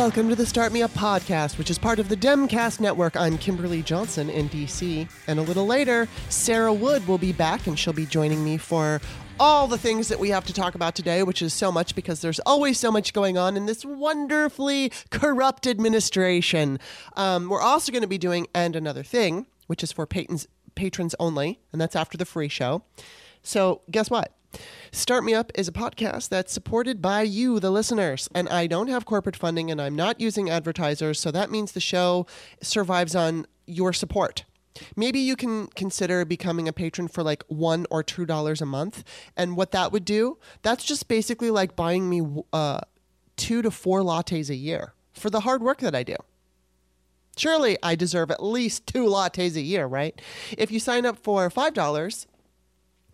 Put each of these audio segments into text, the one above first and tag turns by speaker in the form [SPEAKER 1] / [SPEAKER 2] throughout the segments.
[SPEAKER 1] Welcome to the Start Me Up podcast, which is part of the Demcast network. I'm Kimberly Johnson in DC. And a little later, Sarah Wood will be back and she'll be joining me for all the things that we have to talk about today, which is so much because there's always so much going on in this wonderfully corrupt administration. Um, we're also going to be doing And Another Thing, which is for patrons, patrons only, and that's after the free show. So, guess what? Start Me Up is a podcast that's supported by you, the listeners. And I don't have corporate funding and I'm not using advertisers. So that means the show survives on your support. Maybe you can consider becoming a patron for like one or two dollars a month. And what that would do, that's just basically like buying me uh, two to four lattes a year for the hard work that I do. Surely I deserve at least two lattes a year, right? If you sign up for $5,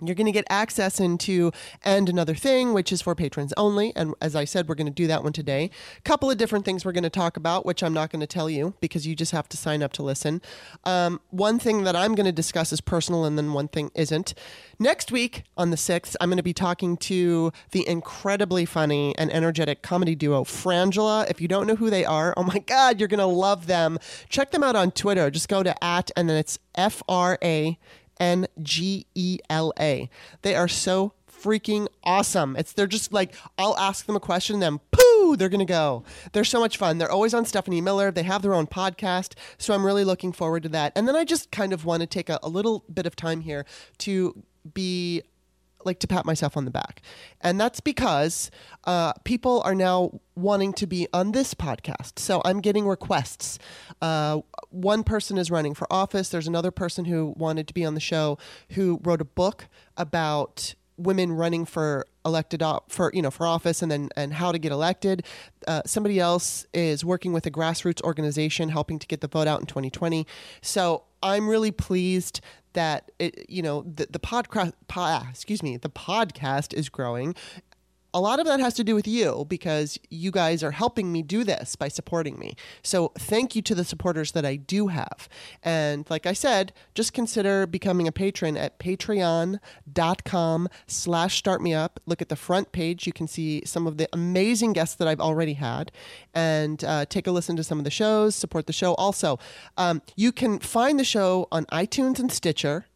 [SPEAKER 1] you're going to get access into and another thing which is for patrons only and as i said we're going to do that one today. A couple of different things we're going to talk about which i'm not going to tell you because you just have to sign up to listen. Um, one thing that i'm going to discuss is personal and then one thing isn't. Next week on the 6th i'm going to be talking to the incredibly funny and energetic comedy duo frangela. If you don't know who they are oh my god you're going to love them. Check them out on twitter. Just go to at and then it's f-r-a N G E L A. They are so freaking awesome. It's they're just like I'll ask them a question, and then pooh, they're gonna go. They're so much fun. They're always on Stephanie Miller. They have their own podcast, so I'm really looking forward to that. And then I just kind of want to take a, a little bit of time here to be like to pat myself on the back. And that's because uh, people are now wanting to be on this podcast. So I'm getting requests. Uh, one person is running for office. There's another person who wanted to be on the show who wrote a book about women running for elected op- for you know for office and then and how to get elected. Uh, somebody else is working with a grassroots organization helping to get the vote out in 2020. So I'm really pleased that it, you know the the podcast po- excuse me the podcast is growing a lot of that has to do with you because you guys are helping me do this by supporting me. So thank you to the supporters that I do have. And like I said, just consider becoming a patron at patreon.com slash startmeup. Look at the front page. You can see some of the amazing guests that I've already had and uh, take a listen to some of the shows, support the show. Also, um, you can find the show on iTunes and Stitcher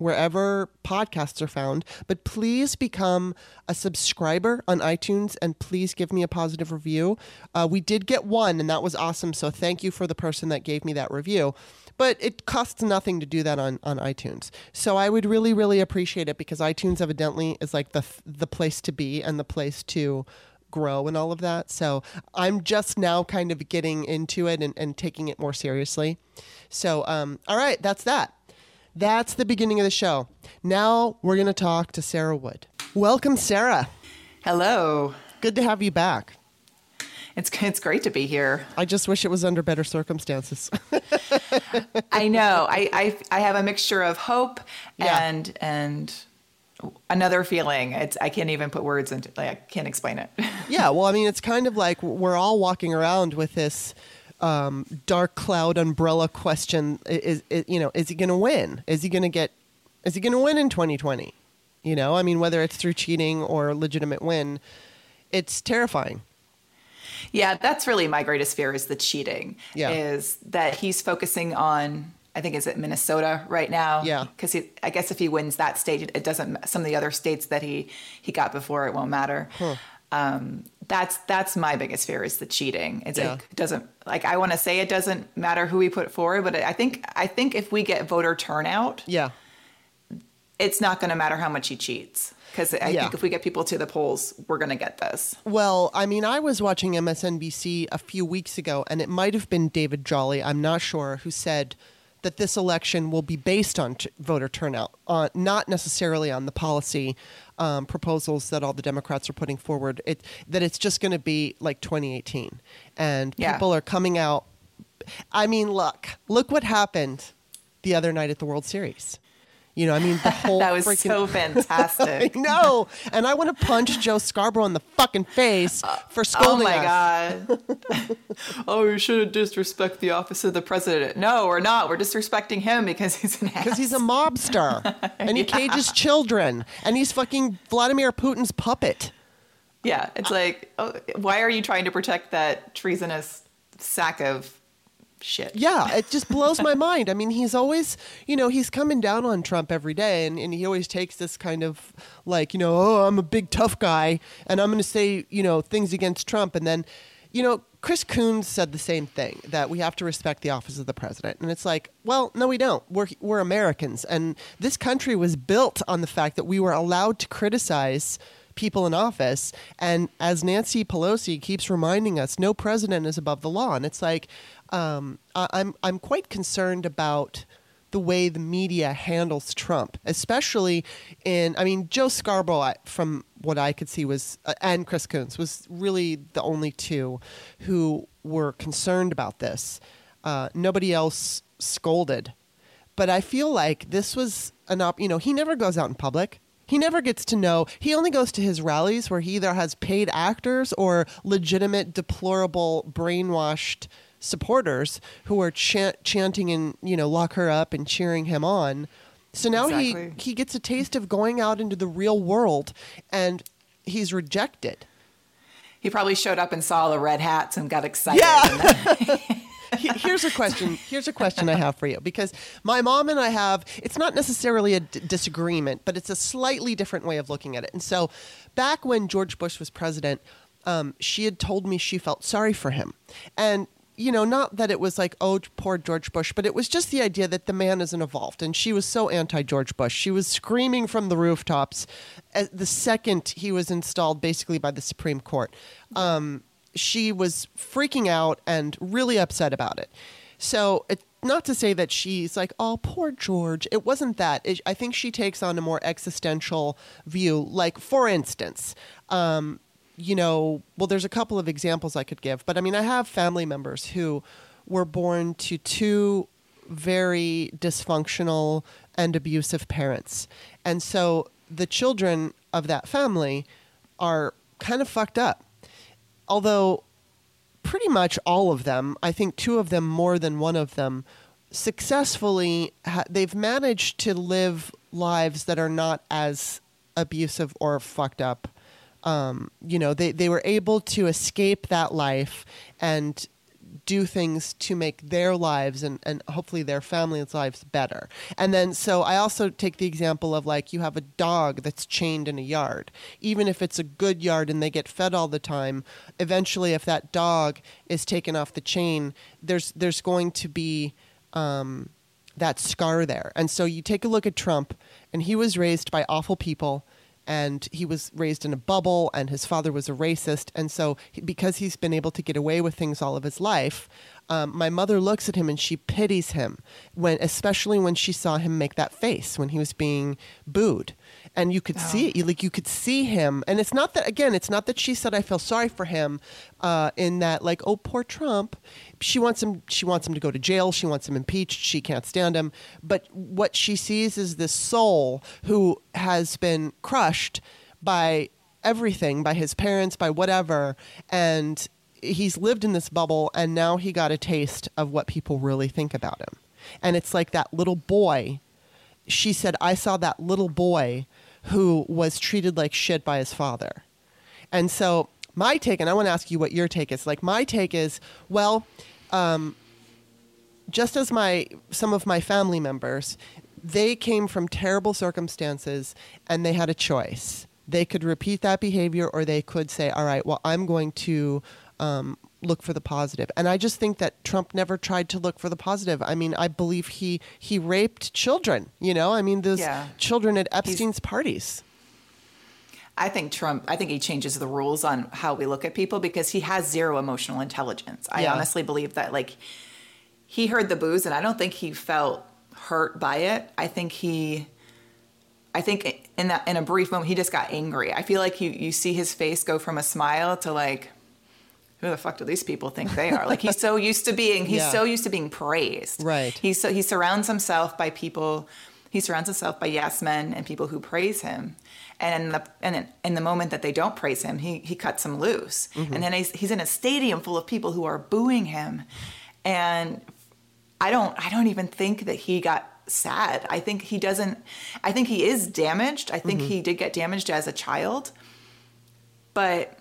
[SPEAKER 1] wherever podcasts are found. But please become a subscriber on iTunes and please give me a positive review. Uh, we did get one, and that was awesome. So thank you for the person that gave me that review. But it costs nothing to do that on, on iTunes. So I would really, really appreciate it because iTunes evidently is like the, the place to be and the place to grow and all of that. So I'm just now kind of getting into it and, and taking it more seriously. So, um, all right, that's that. That's the beginning of the show. Now we're going to talk to Sarah Wood. Welcome, Sarah.
[SPEAKER 2] Hello.
[SPEAKER 1] Good to have you back.
[SPEAKER 2] It's it's great to be here.
[SPEAKER 1] I just wish it was under better circumstances.
[SPEAKER 2] I know. I, I I have a mixture of hope
[SPEAKER 1] Yeah.
[SPEAKER 2] and and another feeling. It's I can't even put words into like I can't explain it.
[SPEAKER 1] yeah, well, I mean, it's kind of like we're all walking around with this um, dark cloud umbrella question: is, is you know, is he going to win? Is he going to get? Is he going to win in 2020? You know, I mean, whether it's through cheating or legitimate win, it's terrifying.
[SPEAKER 2] Yeah, that's really my greatest fear is the cheating.
[SPEAKER 1] Yeah.
[SPEAKER 2] Is that he's focusing on I think is it Minnesota right now?
[SPEAKER 1] Yeah.
[SPEAKER 2] Because I guess if he wins that state, it doesn't. Some of the other states that he he got before, it won't matter. Um, that's that's my biggest fear is the cheating. It's
[SPEAKER 1] Yeah.
[SPEAKER 2] like it doesn't like I want to say it doesn't matter who we put forward, but I think I think if we get voter turnout,
[SPEAKER 1] Yeah,
[SPEAKER 2] it's not going to matter how much he cheats. Because I
[SPEAKER 1] Yeah.
[SPEAKER 2] think if we get people to the polls, we're going to get this.
[SPEAKER 1] Well, I mean, I was watching MSNBC a few weeks ago, and it might have been David Jolly, I'm not sure, who said that this election will be based on t- voter turnout, uh, not necessarily on the policy um, proposals that all the Democrats are putting forward. It, that it's just going to be like 2018, and
[SPEAKER 2] Yeah.
[SPEAKER 1] people are coming out. I mean, look, look what happened the other night at the World Series. You know, I mean, the whole
[SPEAKER 2] That was
[SPEAKER 1] freaking
[SPEAKER 2] so fantastic.
[SPEAKER 1] no. And I want to punch Joe Scarborough in the fucking face uh, for
[SPEAKER 2] oh
[SPEAKER 1] scolding us.
[SPEAKER 2] Oh my
[SPEAKER 1] us.
[SPEAKER 2] god! oh, you shouldn't disrespect the office of the president. No, we're not. We're disrespecting him because he's an.
[SPEAKER 1] Because he's a mobster and he cages children and he's fucking Vladimir Putin's puppet.
[SPEAKER 2] yeah. It's like, oh, why are you trying to protect that treasonous sack of shit?
[SPEAKER 1] Yeah, it just blows my mind. I mean, he's always, you know, he's coming down on Trump every day and, and he always takes this kind of like, you know, oh, I'm a big tough guy and I'm going to say, you know, things against Trump. And then, you know, Chris Coons said the same thing that we have to respect the office of the president. And it's like, well, no, we don't. We're, we're Americans. And this country was built on the fact that we were allowed to criticize people in office. And as Nancy Pelosi keeps reminding us, no president is above the law. And it's like, um, I, I'm, I'm quite concerned about the way the media handles Trump, especially in, I mean, Joe Scarborough, from what I could see, was, uh, and Chris Coons, was really the only two who were concerned about this. Uh, nobody else scolded. But I feel like this was an op, you know, he never goes out in public. He never gets to know. He only goes to his rallies where he either has paid actors or legitimate, deplorable, brainwashed supporters who are chant- chanting and you know lock her up and cheering him on. So now
[SPEAKER 2] Exactly.
[SPEAKER 1] he he gets a taste of going out into the real world, and he's rejected.
[SPEAKER 2] He probably showed up and saw the red hats and got excited.
[SPEAKER 1] Yeah.
[SPEAKER 2] And then-
[SPEAKER 1] He- here's a question here's a question i have for you because my mom and i have it's not necessarily a d- disagreement but it's a slightly different way of looking at it and so back when george bush was president um, she had told me she felt sorry for him and you know not that it was like oh poor george bush but it was just the idea that the man isn't evolved and she was so anti george bush she was screaming from the rooftops the second he was installed basically by the supreme court um, she was freaking out and really upset about it. So, it, not to say that she's like, oh, poor George. It wasn't that. It, I think she takes on a more existential view. Like, for instance, um, you know, well, there's a couple of examples I could give, but I mean, I have family members who were born to two very dysfunctional and abusive parents. And so the children of that family are kind of fucked up although pretty much all of them, I think two of them more than one of them, successfully ha- they've managed to live lives that are not as abusive or fucked up. Um, you know, they, they were able to escape that life and do things to make their lives and, and hopefully their families' lives better. And then, so I also take the example of like you have a dog that's chained in a yard. Even if it's a good yard and they get fed all the time, eventually, if that dog is taken off the chain, there's there's going to be um, that scar there. And so you take a look at Trump, and he was raised by awful people and he was raised in a bubble and his father was a racist. And so because he's been able to get away with things all of his life um, my mother looks at him and she pities him when especially when she saw him make that face when he was being booed and you could see it you, like you could see him. And it's not that again it's not that she said i feel sorry for him uh, in that like oh poor trump. She wants him she wants him to go to jail. She wants him impeached. She can't stand him. But what she sees is this soul who has been crushed by everything by his parents by whatever. And he's lived in this bubble and now he got a taste of what people really think about him. And it's like that little boy she said i saw that little boy who was treated like shit by his father and so my take, and I want to ask you what your take is. Like my take is, well, um, just as my some of my family members, they came from terrible circumstances and they had a choice. They could repeat that behavior, or they could say, "All right, well, I'm going to." Um, look for the positive. And I just think that Trump never tried to look for the positive. I mean, I believe he he raped children. You know, I mean, those
[SPEAKER 2] Yeah.
[SPEAKER 1] children at Epstein's parties.
[SPEAKER 2] I think Trump, I think he changes the rules on how we look at people because he has zero emotional intelligence. I
[SPEAKER 1] Yeah.
[SPEAKER 2] honestly believe that, like, he heard the boos and I don't think he felt hurt by it. I think he, I think in that, in a brief moment, he just got angry. I feel like you, you see his face go from a smile to like, who the fuck do these people think they are? Like he's so used to being, he's
[SPEAKER 1] Yeah.
[SPEAKER 2] so used to being praised.
[SPEAKER 1] Right.
[SPEAKER 2] He's so, he surrounds himself by people. He surrounds himself by yes men and people who praise him. And in the and in, in the moment that they don't praise him, he he cuts them loose. Mm-hmm. And then he's, he's in a stadium full of people who are booing him. And I don't I don't even think that he got sad. I think he doesn't I think he is damaged. I think mm-hmm. he did get damaged as a child. But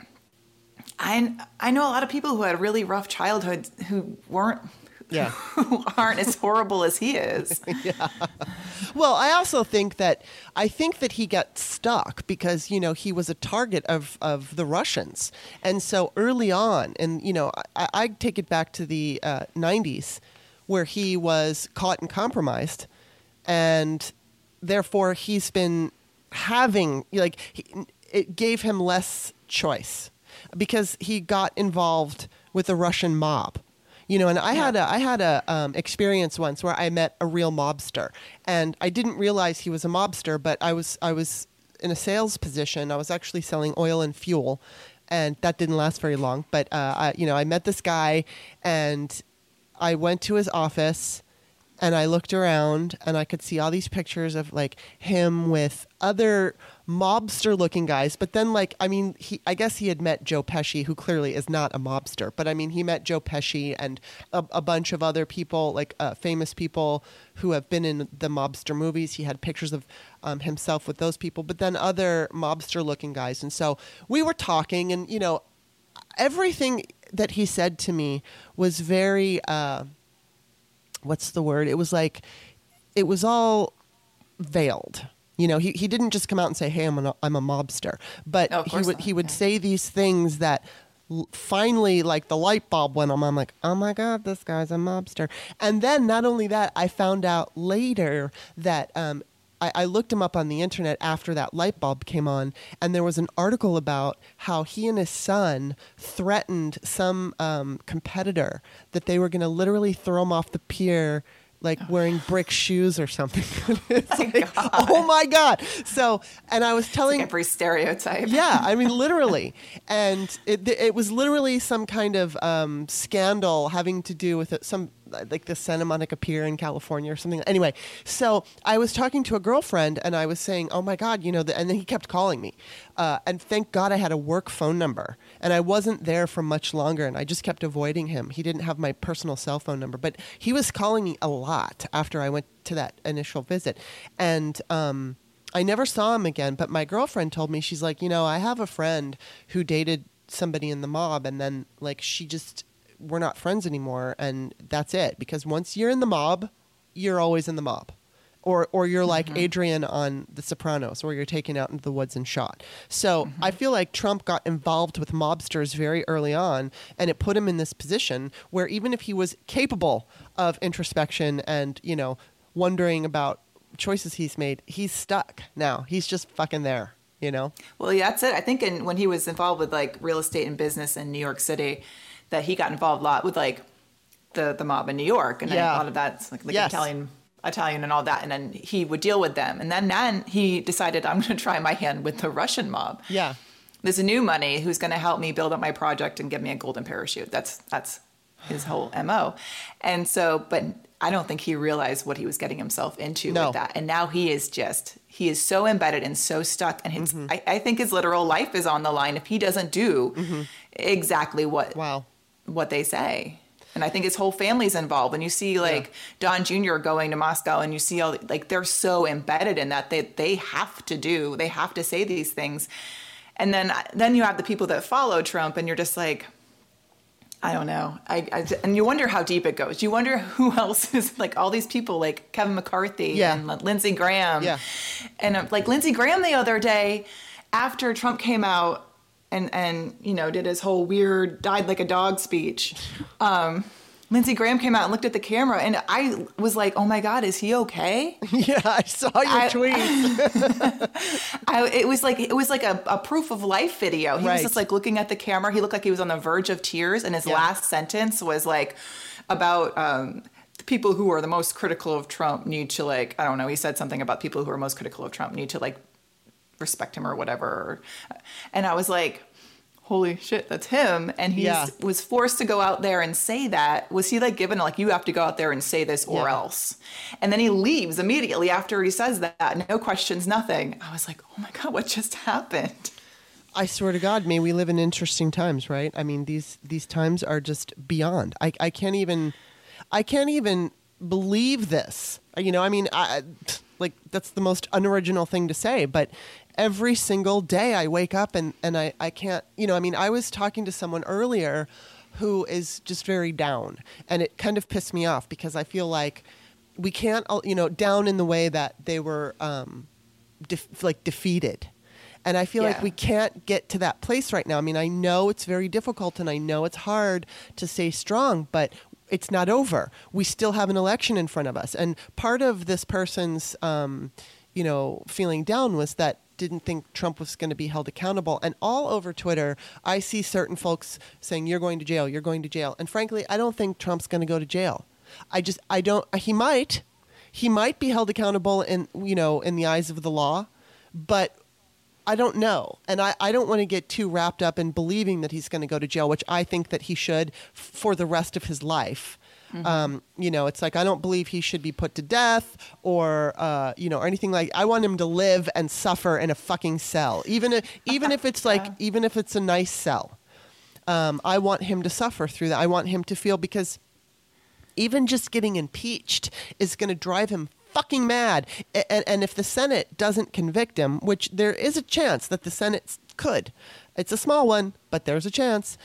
[SPEAKER 2] I I know a lot of people who had really rough childhoods who weren't
[SPEAKER 1] Yeah.
[SPEAKER 2] who aren't as horrible as he is. yeah.
[SPEAKER 1] Well, I also think that I think that he got stuck because you know he was a target of of the Russians, and so early on, and you know I, I take it back to the uh, '90s, where he was caught and compromised, and therefore he's been having like he, it gave him less choice because he got involved with the Russian mob. You know, and I had a I had a um, experience once where I met a real mobster, and I didn't realize he was a mobster, but I was I was in a sales position. I was actually selling oil and fuel, and that didn't last very long. But uh, I, you know, I met this guy, and I went to his office, and I looked around, and I could see all these pictures of like him with other mobster looking guys but then like i mean he i guess he had met joe pesci who clearly is not a mobster but i mean he met joe pesci and a, a bunch of other people like uh, famous people who have been in the mobster movies he had pictures of um, himself with those people but then other mobster looking guys and so we were talking and you know everything that he said to me was very uh, what's the word? It was like it was all veiled. You know, he, he didn't just come out and say, "Hey, I'm a, I'm a mobster," but
[SPEAKER 2] No,
[SPEAKER 1] he would
[SPEAKER 2] not.
[SPEAKER 1] he would say these things that l- finally, like the light bulb went on. I'm like, "Oh my god, this guy's a mobster!" And then not only that, I found out later that um, I, I looked him up on the internet after that light bulb came on, and there was an article about how he and his son threatened some um, competitor that they were going to literally throw him off the pier. Like wearing brick shoes or something. It's like, oh my god! So, and I was telling
[SPEAKER 2] Every stereotype.
[SPEAKER 1] yeah, I mean, literally, and it it was literally some kind of um, scandal having to do with some like the Santa Monica Pier in California or something. Anyway, so I was talking to a girlfriend and I was saying, "Oh my God, you know," the, and then he kept calling me, uh, and thank God I had a work phone number, and I wasn't there for much longer, and I just kept avoiding him. He didn't have my personal cell phone number, but he was calling me a lot after I went to that initial visit, and. Um, I never saw him again, but my girlfriend told me she's like, you know, I have a friend who dated somebody in the mob and then like she just we're not friends anymore and that's it because once you're in the mob, you're always in the mob. Or or you're like mm-hmm. Adrian on The Sopranos where you're taken out into the woods and shot. So, mm-hmm. I feel like Trump got involved with mobsters very early on and it put him in this position where even if he was capable of introspection and, you know, wondering about choices he's made, he's stuck now. He's just fucking there, you know?
[SPEAKER 2] Well, yeah, that's it. I think in, when he was involved with like real estate and business in New York City, that he got involved a lot with like the the mob in New York, and
[SPEAKER 1] Yeah.
[SPEAKER 2] a lot of that's like, like
[SPEAKER 1] Yes.
[SPEAKER 2] Italian Italian and all that. And then he would deal with them, and then then he decided I'm going to try my hand with the Russian mob.
[SPEAKER 1] Yeah.
[SPEAKER 2] There's a new money who's going to help me build up my project and give me a golden parachute. That's that's his whole mo. And so, but I don't think he realized what he was getting himself into
[SPEAKER 1] No.
[SPEAKER 2] with that. And now he is just he is so embedded and so stuck. And his,
[SPEAKER 1] Mm-hmm.
[SPEAKER 2] I, I think his literal life is on the line if he doesn't do exactly what
[SPEAKER 1] Wow.
[SPEAKER 2] What they say. And I think his whole family's involved. And you see like Don Jr. going to Moscow and you see all like they're so embedded in that they they have to do, they have to say these things. And then then you have the people that follow Trump and you're just like I don't know. I, I and you wonder how deep it goes. You wonder who else is like all these people like Kevin McCarthy
[SPEAKER 1] Yeah.
[SPEAKER 2] and Lindsey Graham.
[SPEAKER 1] Yeah.
[SPEAKER 2] And uh, like Lindsey Graham the other day after Trump came out and and you know did his whole weird died like a dog speech. Um, Lindsey Graham came out and looked at the camera, and I was like, "Oh my God, is he okay?"
[SPEAKER 1] yeah, I saw your
[SPEAKER 2] I-
[SPEAKER 1] tweet.
[SPEAKER 2] I, it was like it was like a, a proof of life video. He
[SPEAKER 1] Right.
[SPEAKER 2] was just like looking at the camera. He looked like he was on the verge of tears, and his
[SPEAKER 1] Yeah.
[SPEAKER 2] last sentence was like about um, the people who are the most critical of Trump need to like I don't know. He said something about people who are most critical of Trump need to like respect him or whatever. And I was like. Holy shit, that's him. And he
[SPEAKER 1] Yeah.
[SPEAKER 2] was forced to go out there and say that. Was he like given, like, you have to go out there and say this or
[SPEAKER 1] Yeah.
[SPEAKER 2] else? And then he leaves immediately after he says that. No questions, nothing. I was like, oh my God, what just happened?
[SPEAKER 1] I swear to God, may we live in interesting times, right? I mean, these these times are just beyond. I, I can't even, I can't even believe this. You know, I mean, I like that's the most unoriginal thing to say, but every single day I wake up and and I I can't. You know, I mean, I was talking to someone earlier who is just very down, and it kind of pissed me off because I feel like we can't, all- you know, down in the way that they were um, def- like defeated. And I feel like we can't get to that place right now. I mean, I know it's very difficult and I know it's hard to stay strong, but it's not over. We still have an election in front of us. And part of this person's, um, you know, feeling down was that didn't think Trump was going to be held accountable. And all over Twitter, I see certain folks saying, you're going to jail, you're going to jail. And frankly, I don't think Trump's going to go to jail. I just, I don't, he might, he might be held accountable in, you know, in the eyes of the law, but I don't know. And I, I don't want to get too wrapped up in believing that he's going to go to jail, which I think that he should for the rest of his life. Um, you know, it's like I don't believe he should be put to death or uh, you know or anything like. I want him to live and suffer in a fucking cell, even if even if it's like even if it's a nice cell. Um, I want him to suffer through that. I want him to feel because even just getting impeached is going to drive him fucking mad. And, and if the Senate doesn't convict him, which there is a chance that the Senate could, it's a small one, but there's a chance.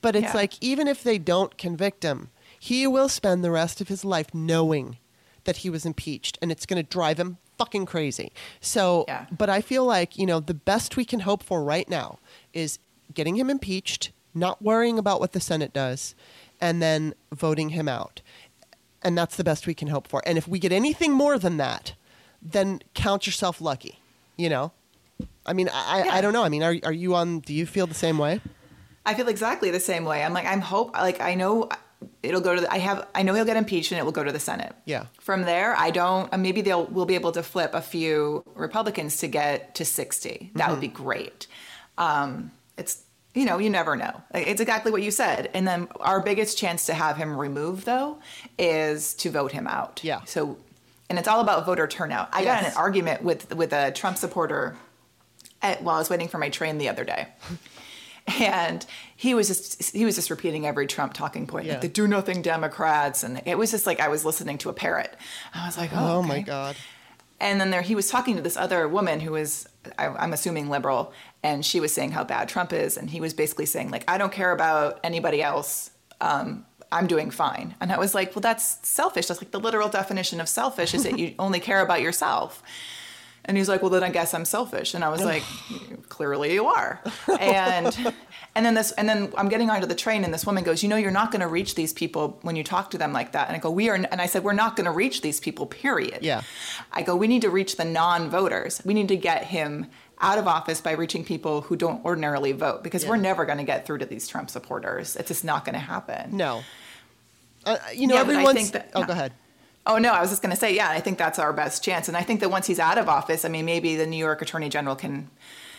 [SPEAKER 1] But it's
[SPEAKER 2] Yeah.
[SPEAKER 1] like, even if they don't convict him, he will spend the rest of his life knowing that he was impeached, and it's going to drive him fucking crazy. So,
[SPEAKER 2] Yeah.
[SPEAKER 1] but I feel like, you know, the best we can hope for right now is getting him impeached, not worrying about what the Senate does, and then voting him out. And that's the best we can hope for. And if we get anything more than that, then count yourself lucky, you know? I mean, I, I, I don't know. I mean, are, are you on, do you feel the same way?
[SPEAKER 2] I feel exactly the same way. I'm like, I'm hope, like, I know it'll go to the, I have, I know he'll get impeached and it will go to the Senate.
[SPEAKER 1] Yeah.
[SPEAKER 2] From there, I don't, uh, maybe they'll, we'll be able to flip a few Republicans to get to 60. That would be great. Um, it's, you know, you never know. It's exactly what you said. And then our biggest chance to have him removed, though, is to vote him out.
[SPEAKER 1] Yeah.
[SPEAKER 2] So, and it's all about voter turnout. I got in an argument with with a Trump supporter at, while I was waiting for my train the other day. And he was just he was just repeating every Trump talking point,
[SPEAKER 1] Yeah.
[SPEAKER 2] like the do nothing Democrats, and it was just like I was listening to a parrot. I was like, oh,
[SPEAKER 1] Oh, my. God.
[SPEAKER 2] And then there he was talking to this other woman who was, I, I'm assuming, liberal, and she was saying how bad Trump is, and he was basically saying like, I don't care about anybody else. Um, I'm doing fine. And I was like, well, that's selfish. That's like the literal definition of selfish is that you only care about yourself. And he's like, well, then I guess I'm selfish. And I was like, clearly you are. And and then this and then I'm getting onto the train and this woman goes, you know, you're not going to reach these people when you talk to them like that. And I go, we are. And I said, we're not going to reach these people. Period.
[SPEAKER 1] Yeah.
[SPEAKER 2] I go, we need to reach the non-voters. We need to get him out of office by reaching people who don't ordinarily vote because we're never going to get through to these Trump supporters. It's just not going to happen.
[SPEAKER 1] No. Uh, you know,
[SPEAKER 2] Yeah,
[SPEAKER 1] everyone's.
[SPEAKER 2] think that-
[SPEAKER 1] oh,
[SPEAKER 2] yeah.
[SPEAKER 1] go ahead.
[SPEAKER 2] Oh no, I was just going to say, yeah, I think that's our best chance. And I think that once he's out of office, I mean, maybe the New York Attorney General can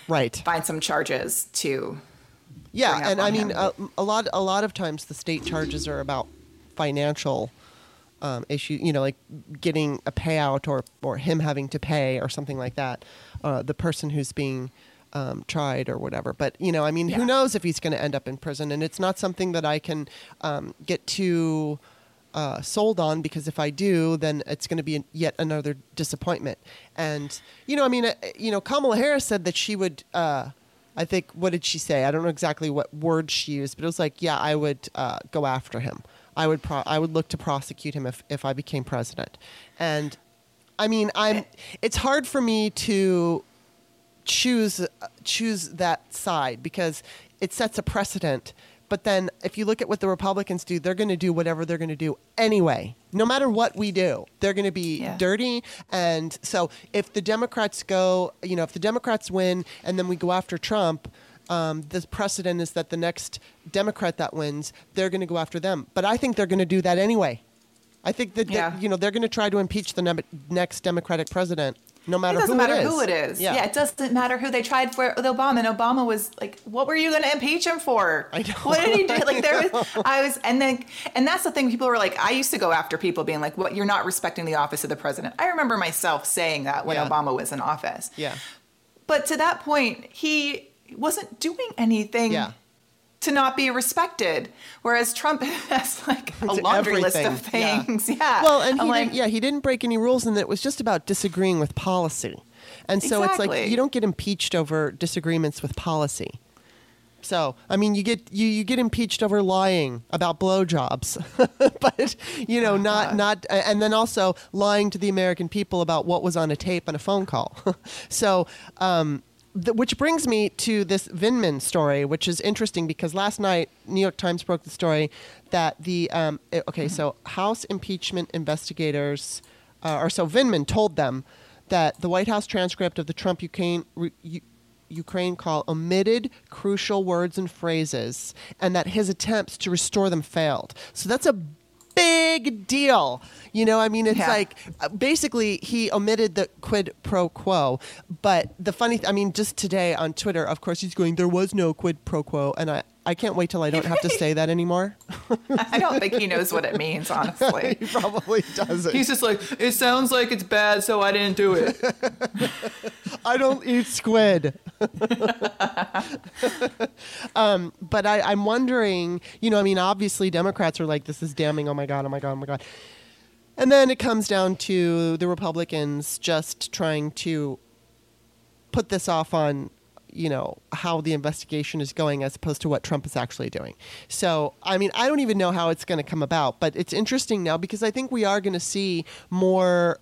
[SPEAKER 1] Right.
[SPEAKER 2] find some charges to.
[SPEAKER 1] Yeah, and I mean, a, a lot a lot of times the state charges are about financial um, issue. You know, like getting a payout or or him having to pay or something like that. Uh, the person who's being um, tried or whatever. But you know, I mean, who knows if he's going to end up in prison? And it's not something that I can um, get too. Uh, sold on because if I do, then it's going to be yet another disappointment. And you know, I mean, uh, you know, Kamala Harris said that she would. Uh, I think what did she say? I don't know exactly what word she used, but it was like, yeah, I would uh, go after him. I would pro- I would look to prosecute him if if I became president. And I mean, I'm. It's hard for me to choose uh, choose that side because it sets a precedent. But then, if you look at what the Republicans do, they're going to do whatever they're going to do anyway. No matter what we do, they're going to be
[SPEAKER 2] Yeah.
[SPEAKER 1] dirty. And so, if the Democrats go, you know, if the Democrats win and then we go after Trump, um, the precedent is that the next Democrat that wins, they're going to go after them. But I think they're going to do that anyway. I think that,
[SPEAKER 2] Yeah.
[SPEAKER 1] you know they're going to try to impeach the ne- next Democratic president, no
[SPEAKER 2] It
[SPEAKER 1] matter
[SPEAKER 2] doesn't
[SPEAKER 1] who
[SPEAKER 2] matter
[SPEAKER 1] it is.
[SPEAKER 2] who it is.
[SPEAKER 1] Yeah.
[SPEAKER 2] Yeah. it doesn't matter who they tried for with Obama. And Obama was like, "What were you going to impeach him for?
[SPEAKER 1] I know.
[SPEAKER 2] What did he do?" Like there was, I was, and then, and that's the thing. People were like, I used to go after people being like, "What? You're not respecting the office of the president." I remember myself saying that when
[SPEAKER 1] Yeah.
[SPEAKER 2] Obama was in office.
[SPEAKER 1] Yeah.
[SPEAKER 2] But to that point, he wasn't doing anything.
[SPEAKER 1] Yeah.
[SPEAKER 2] To not be respected, whereas Trump has like a laundry list of
[SPEAKER 1] everything. Yeah.
[SPEAKER 2] things. Yeah.
[SPEAKER 1] Well, and he
[SPEAKER 2] like,
[SPEAKER 1] didn't, yeah, he didn't break any rules, and it was just about disagreeing with policy. And so it's like you don't get impeached over disagreements with policy. So I mean, you get you, you get impeached over lying about blowjobs, but you know, not not, and then also lying to the American people about what was on a tape and a phone call. so. Um, th- which brings me to this Vindman story, which is interesting because last night New York Times broke the story that the um, eh, okay, so House impeachment investigators, uh, or so Vindman told them that the White House transcript of the Trump Ukraine re- U- Ukraine call omitted crucial words and phrases, and that his attempts to restore them failed. So that's a big deal. You know, I mean, it's
[SPEAKER 2] Yeah.
[SPEAKER 1] like uh, basically he omitted the quid pro quo. But the funny, th- I mean, just today on Twitter, of course, he's going, there was no quid pro quo. And I, I can't wait till I don't have to say that anymore.
[SPEAKER 2] I don't think he knows what it means, honestly.
[SPEAKER 1] he probably doesn't.
[SPEAKER 2] He's just like, it sounds like it's bad, so I didn't do it.
[SPEAKER 1] I don't eat squid. um, but I, I'm wondering, you know, I mean, obviously Democrats are like, this is damning. Oh my God, oh my God, oh my God. And then it comes down to the Republicans just trying to put this off on, you know, how the investigation is going as opposed to what Trump is actually doing. So, I mean, I don't even know how it's going to come about, but it's interesting now because I think we are going to see more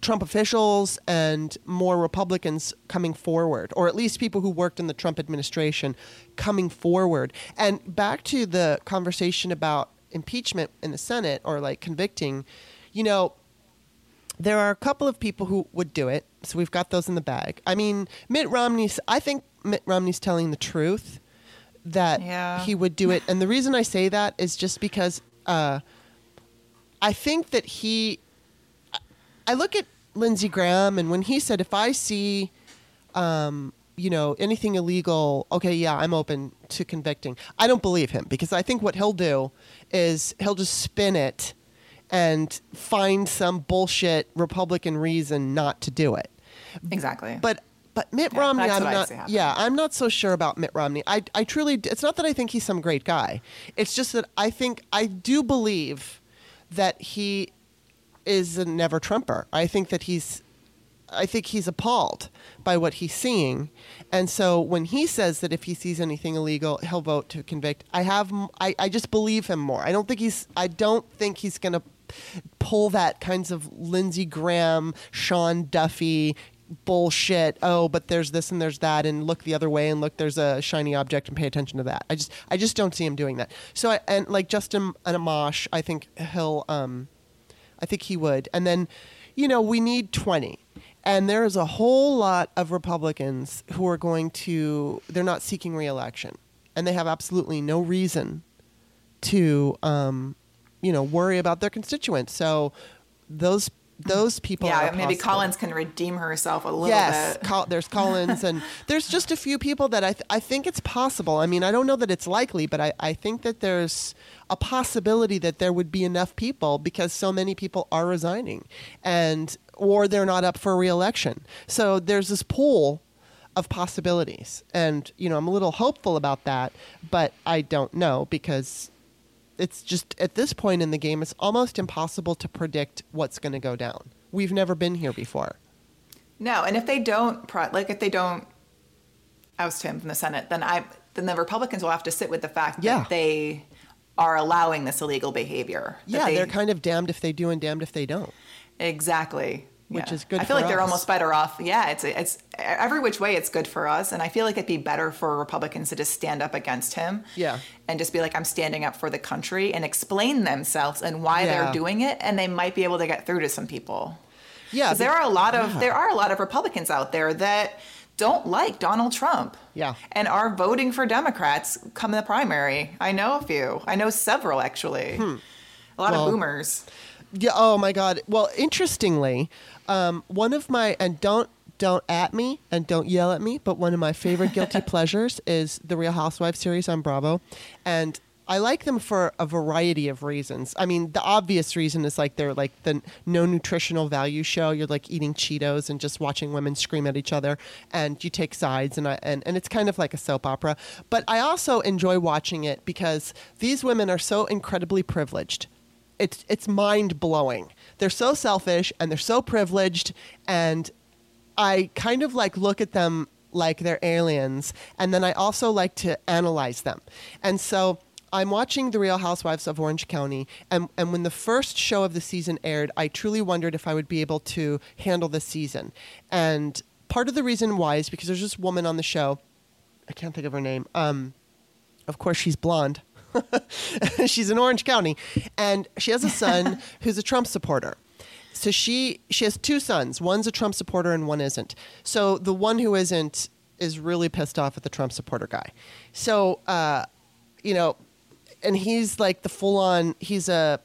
[SPEAKER 1] Trump officials and more Republicans coming forward, or at least people who worked in the Trump administration coming forward. And back to the conversation about impeachment in the Senate or like convicting, you know, there are a couple of people who would do it. So we've got those in the bag. I mean, Mitt Romney's, I think Mitt Romney's telling the truth that
[SPEAKER 2] Yeah.
[SPEAKER 1] he would do it. And the reason I say that is just because uh, I think that he, I look at Lindsey Graham, and when he said, if I see, um, you know, anything illegal, okay, yeah, I'm open to convicting. I don't believe him because I think what he'll do is he'll just spin it and find some bullshit Republican reason not to do it.
[SPEAKER 2] Exactly.
[SPEAKER 1] But but Mitt
[SPEAKER 2] Yeah,
[SPEAKER 1] Romney, I'm not. Yeah, I'm not so sure about Mitt Romney. I I truly. It's not that I think he's some great guy. It's just that I think I do believe that he is a never Trumper. I think that he's. I think he's appalled by what he's seeing, and so when he says that if he sees anything illegal, he'll vote to convict. I have. I, I just believe him more. I don't think he's. I don't think he's gonna pull that kinds of Lindsey Graham, Sean Duffy bullshit. Oh, but there's this and there's that, and look the other way, and look there's a shiny object, and pay attention to that. I just I just don't see him doing that. So I, and like Justin Amash, I think he'll um, I think he would, and then you know we need twenty. And there is a whole lot of Republicans who are going to, they're not seeking reelection. And they have absolutely no reason to um, you know worry about their constituents. So those those people.
[SPEAKER 2] yeah, maybe
[SPEAKER 1] possible.
[SPEAKER 2] Collins can redeem herself a little
[SPEAKER 1] Yes,
[SPEAKER 2] bit.
[SPEAKER 1] Col- there's Collins, and there's just a few people that I th- I think it's possible. I mean, I don't know that it's likely, but I, I think that there's a possibility that there would be enough people because so many people are resigning, and or they're not up for reelection. So there's this pool of possibilities, and you know I'm a little hopeful about that, but I don't know because it's just at this point in the game, it's almost impossible to predict what's going to go down. We've never been here before.
[SPEAKER 2] No, and if they don't, like if they don't oust him from the Senate, then I then the Republicans will have to sit with the fact
[SPEAKER 1] Yeah.
[SPEAKER 2] that they are allowing this illegal behavior.
[SPEAKER 1] Yeah,
[SPEAKER 2] they,
[SPEAKER 1] they're kind of damned if they do and damned if they don't.
[SPEAKER 2] exactly.
[SPEAKER 1] Which
[SPEAKER 2] Yeah.
[SPEAKER 1] is good.
[SPEAKER 2] I feel like they're almost better off. Yeah, it's it's every which way it's good for us, and I feel like it'd be better for Republicans to just stand up against him.
[SPEAKER 1] Yeah.
[SPEAKER 2] and just be like, I'm standing up for the country, and explain themselves and why
[SPEAKER 1] Yeah.
[SPEAKER 2] they're doing it, and they might be able to get through to some people.
[SPEAKER 1] Yeah,
[SPEAKER 2] 'Cause there are a lot of there are a lot of Republicans out there that don't like Donald Trump.
[SPEAKER 1] Yeah.
[SPEAKER 2] and are voting for Democrats come the primary. I know a few. I know several actually. A lot
[SPEAKER 1] Hmm. Well,
[SPEAKER 2] of boomers.
[SPEAKER 1] Yeah. Oh my God. Well, interestingly, um, one of my and don't don't at me and don't yell at me, but one of my favorite guilty pleasures is the Real Housewives series on Bravo, and I like them for a variety of reasons. I mean, the obvious reason is like they're like the no nutritional value show. You're like eating Cheetos and just watching women scream at each other, and you take sides, and I, and and it's kind of like a soap opera. But I also enjoy watching it because these women are so incredibly privileged it's it's mind blowing. They're so selfish and they're so privileged, and I kind of like look at them like they're aliens, and then I also like to analyze them. And so I'm watching The Real Housewives of Orange County, and and when the first show of the season aired, I truly wondered if I would be able to handle the season. And part of the reason why is because there's this woman on the show. I can't think of her name. Um, of course, she's blonde. she's in Orange County, and she has a son who's a Trump supporter. So she she has two sons. One's a Trump supporter and one isn't. So the one who isn't is really pissed off at the Trump supporter guy. So uh, you know, and he's like the full on. He's a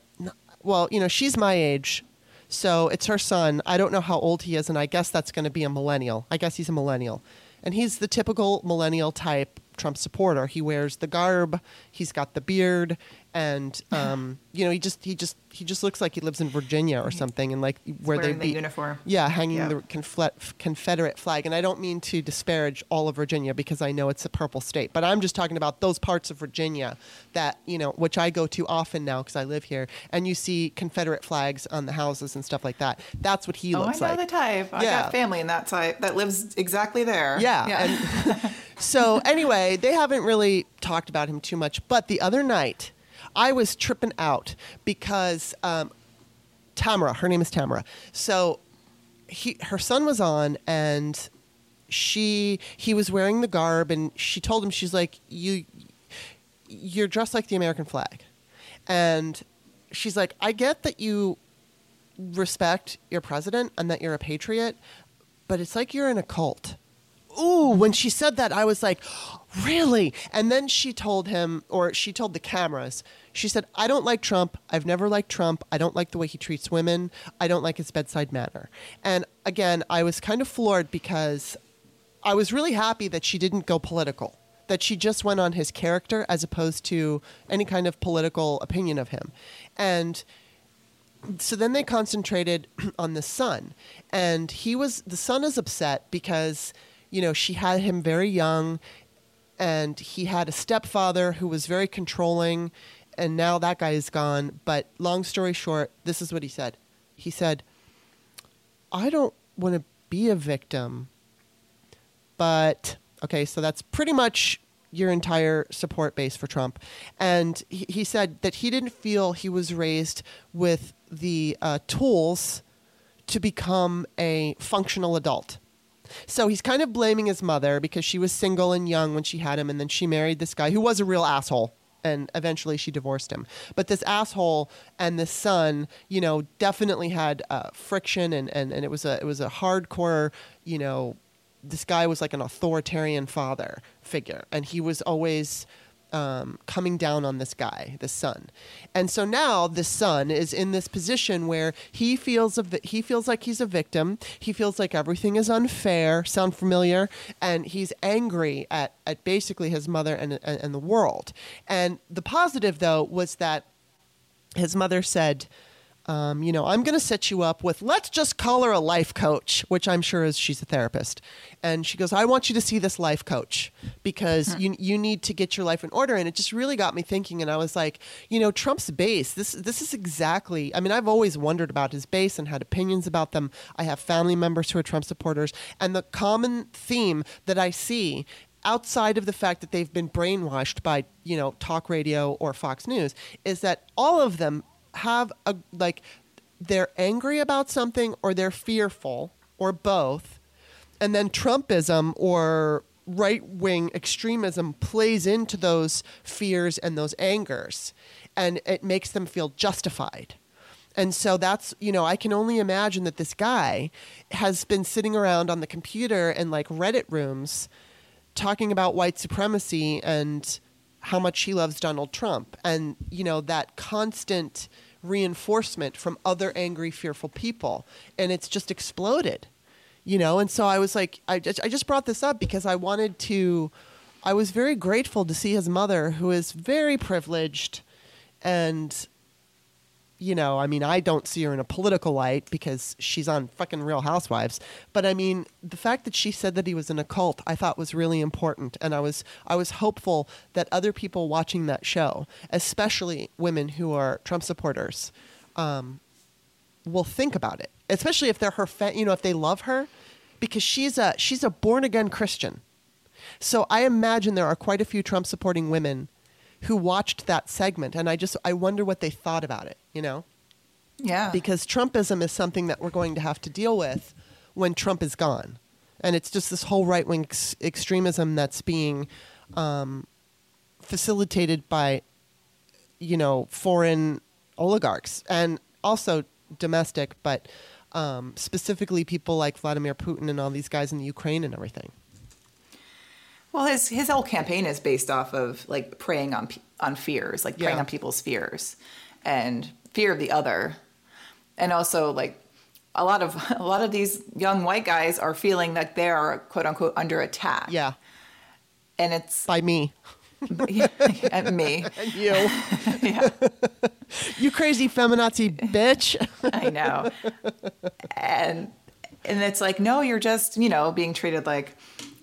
[SPEAKER 1] well, you know, she's my age. So it's her son. I don't know how old he is, and I guess that's going to be a millennial. I guess he's a millennial. And he's the typical millennial type Trump supporter. He wears the garb, he's got the beard, and um, you know, he just he just he just looks like he lives in Virginia or something, and like where they
[SPEAKER 2] the
[SPEAKER 1] be
[SPEAKER 2] uniform.
[SPEAKER 1] Yeah, hanging
[SPEAKER 2] Yeah.
[SPEAKER 1] the confle- Confederate flag. And I don't mean to disparage all of Virginia because I know it's a purple state, but I'm just talking about those parts of Virginia that, you know, which I go to often now because I live here. And you see Confederate flags on the houses and stuff like that. That's what he
[SPEAKER 2] Oh, I know
[SPEAKER 1] like.
[SPEAKER 2] the type. I
[SPEAKER 1] Yeah.
[SPEAKER 2] got family in that type that lives exactly there.
[SPEAKER 1] Yeah. And so anyway, they haven't really talked about him too much. But the other night, I was tripping out because um, Tamara, her name is Tamara. So he, her son was on, and she, he was wearing the garb, and she told him, she's like, you, you're dressed like the American flag, and she's like, I get that you respect your president and that you're a patriot, but it's like you're in a cult. Ooh, when she said that, I was like, really? And then she told him, or she told the cameras, she said, I don't like Trump. I've never liked Trump. I don't like the way he treats women. I don't like his bedside manner. And again, I was kind of floored because I was really happy that she didn't go political, that she just went on his character as opposed to any kind of political opinion of him. And so then they concentrated on the son and he was the son is upset because you know she had him very young and he had a stepfather who was very controlling and now that guy is gone but long story short this is what he said he said i don't want to be a victim but okay so that's pretty much your entire support base for Trump. And he, he said that he didn't feel he was raised with the uh, tools to become a functional adult. So he's kind of blaming his mother because she was single and young when she had him, and then she married this guy who was a real asshole. And eventually she divorced him. But this asshole and this son, you know, definitely had uh, friction, and, and, and it was a it was a hardcore, you know, this guy was like an authoritarian father figure, and he was always um, coming down on this guy, the son. And so now the son is in this position where he feels a vi- he feels like he's a victim. He feels like everything is unfair. Sound familiar? And he's angry at at basically his mother and and, and the world. And the positive though was that his mother said. Um, you know, I'm going to set you up with, let's just call her a life coach, which I'm sure is she's a therapist. And she goes, I want you to see this life coach because you, you need to get your life in order. And it just really got me thinking. And I was like, you know, Trump's base, this, this is exactly, I mean, I've always wondered about his base and had opinions about them. I have family members who are Trump supporters. And the common theme that I see outside of the fact that they've been brainwashed by you know talk radio or Fox News is that all of them have a like they're angry about something or they're fearful or both. And then Trumpism or right wing extremism plays into those fears and those angers and it makes them feel justified. And so that's, you know, I can only imagine that this guy has been sitting around on the computer and like Reddit rooms talking about white supremacy and how much he loves Donald Trump and, you know, that constant reinforcement from other angry, fearful people. And it's just exploded, you know? And so I was like, I just, I just brought this up because I wanted to, I was very grateful to see his mother, who is very privileged and you know, I mean, I don't see her in a political light because she's on fucking Real Housewives. But I mean, the fact that she said that he was in a cult, I thought was really important, and I was I was hopeful that other people watching that show, especially women who are Trump supporters, um, will think about it, especially if they're her, fa- you know, if they love her, because she's a she's a born again Christian. So I imagine there are quite a few Trump supporting women who watched that segment and I just I wonder what they thought about it, you know?
[SPEAKER 2] Yeah.
[SPEAKER 1] Because Trumpism is something that we're going to have to deal with when Trump is gone. And it's just this whole right wing ex- extremism that's being um, facilitated by, you know, foreign oligarchs and also domestic, but um, specifically people like Vladimir Putin and all these guys in the Ukraine and everything.
[SPEAKER 2] Well, his his whole campaign is based off of like preying on on fears, like preying
[SPEAKER 1] Yeah.
[SPEAKER 2] on people's fears and fear of the other, and also like a lot of a lot of these young white guys are feeling that they are quote unquote under attack.
[SPEAKER 1] Yeah,
[SPEAKER 2] and it's
[SPEAKER 1] by me.
[SPEAKER 2] and me.
[SPEAKER 1] And you.
[SPEAKER 2] Yeah,
[SPEAKER 1] you crazy feminazi bitch.
[SPEAKER 2] I know. And and it's like no, you're just you know being treated like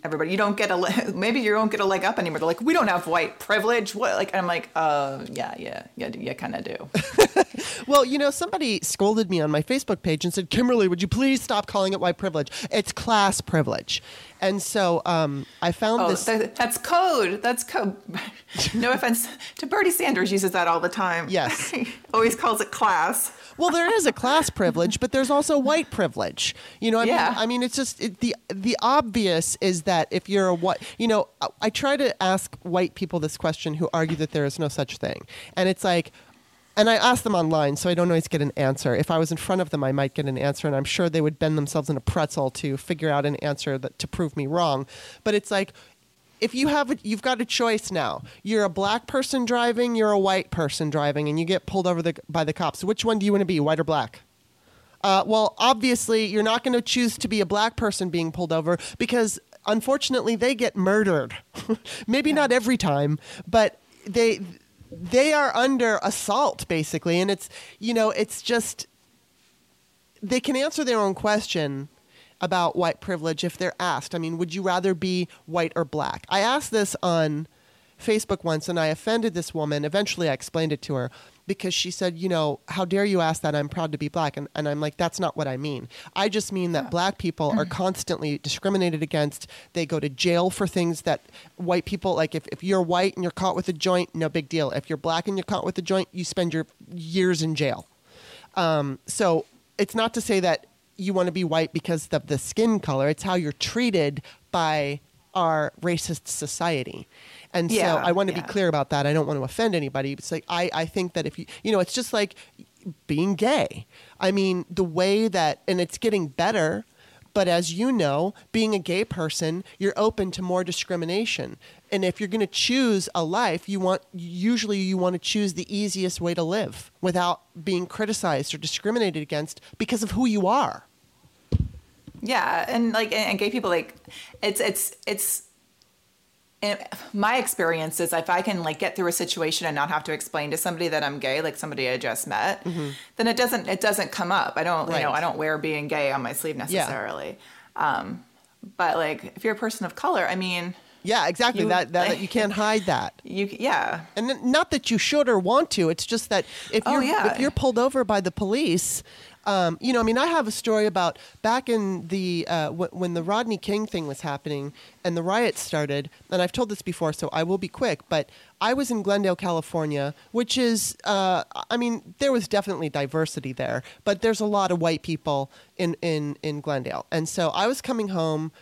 [SPEAKER 2] everybody. You don't get a maybe you don't get a leg up anymore. They're like we don't have white privilege. What like I'm like uh yeah yeah yeah you kind of do.
[SPEAKER 1] Well, you know, somebody scolded me on my Facebook page and said, Kimberly, would you please stop calling it white privilege? It's class privilege. And so um, I found
[SPEAKER 2] Oh,
[SPEAKER 1] this.
[SPEAKER 2] th- that's code. That's code. no offense to Bernie Sanders uses that all the time.
[SPEAKER 1] Yes.
[SPEAKER 2] Always calls it class.
[SPEAKER 1] well, there is a class privilege, but there's also white privilege. You know, I
[SPEAKER 2] Yeah.
[SPEAKER 1] mean, I mean, it's just it, the the obvious is that if you're a white, you know, I, I try to ask white people this question who argue that there is no such thing, and it's like. And I ask them online, so I don't always get an answer. If I was in front of them, I might get an answer, and I'm sure they would bend themselves in a pretzel to figure out an answer that to prove me wrong. But it's like, if you have a, you've got a choice now. You're a black person driving, you're a white person driving, and you get pulled over the, by the cops. Which one do you want to be, white or black? Uh, well, obviously, you're not going to choose to be a black person being pulled over because, unfortunately, they get murdered. Maybe not every time, but they they are under assault basically, and it's you know it's just they can answer their own question about white privilege if they're asked. I mean, would you rather be white or black? I asked this on Facebook once and I offended this woman. Eventually, I explained it to her because she said, You know, how dare you ask that? I'm proud to be black. And, and I'm like, That's not what I mean. I just mean that black people are constantly discriminated against. They go to jail for things that white people, like if, if you're white and you're caught with a joint, no big deal. If you're black and you're caught with a joint, you spend your years in jail. Um, so it's not to say that you want to be white because of the skin color. It's how you're treated by our racist society. And so I want to
[SPEAKER 2] yeah.
[SPEAKER 1] be clear about that. I don't want to offend anybody. It's like I, I think that if you you know, it's just like being gay. I mean, the way that and it's getting better, but as you know, being a gay person, you're open to more discrimination. And if you're going to choose a life, you want usually you want to choose the easiest way to live without being criticized or discriminated against because of who you are.
[SPEAKER 2] Yeah, and like and gay people like it's it's it's in my experience is if I can like get through a situation and not have to explain to somebody that I'm gay, like somebody I just met, then it doesn't it doesn't come up. I don't you know
[SPEAKER 1] Mm-hmm.
[SPEAKER 2] I don't wear being gay on my sleeve necessarily. Um, but like if you're a person of color, I mean,
[SPEAKER 1] Yeah, exactly.
[SPEAKER 2] You-
[SPEAKER 1] that, that you can't hide that.
[SPEAKER 2] you yeah
[SPEAKER 1] And not that you should or want to. It's just that if
[SPEAKER 2] Oh,
[SPEAKER 1] you're
[SPEAKER 2] yeah.
[SPEAKER 1] if you're pulled over by the police, Um, you know, I mean, I have a story about back in the uh, w- when the Rodney King thing was happening and the riots started. And I've told this before, so I will be quick. But I was in Glendale, California, which is, uh, I mean, there was definitely diversity there, but there's a lot of white people in in in Glendale. And so I was coming home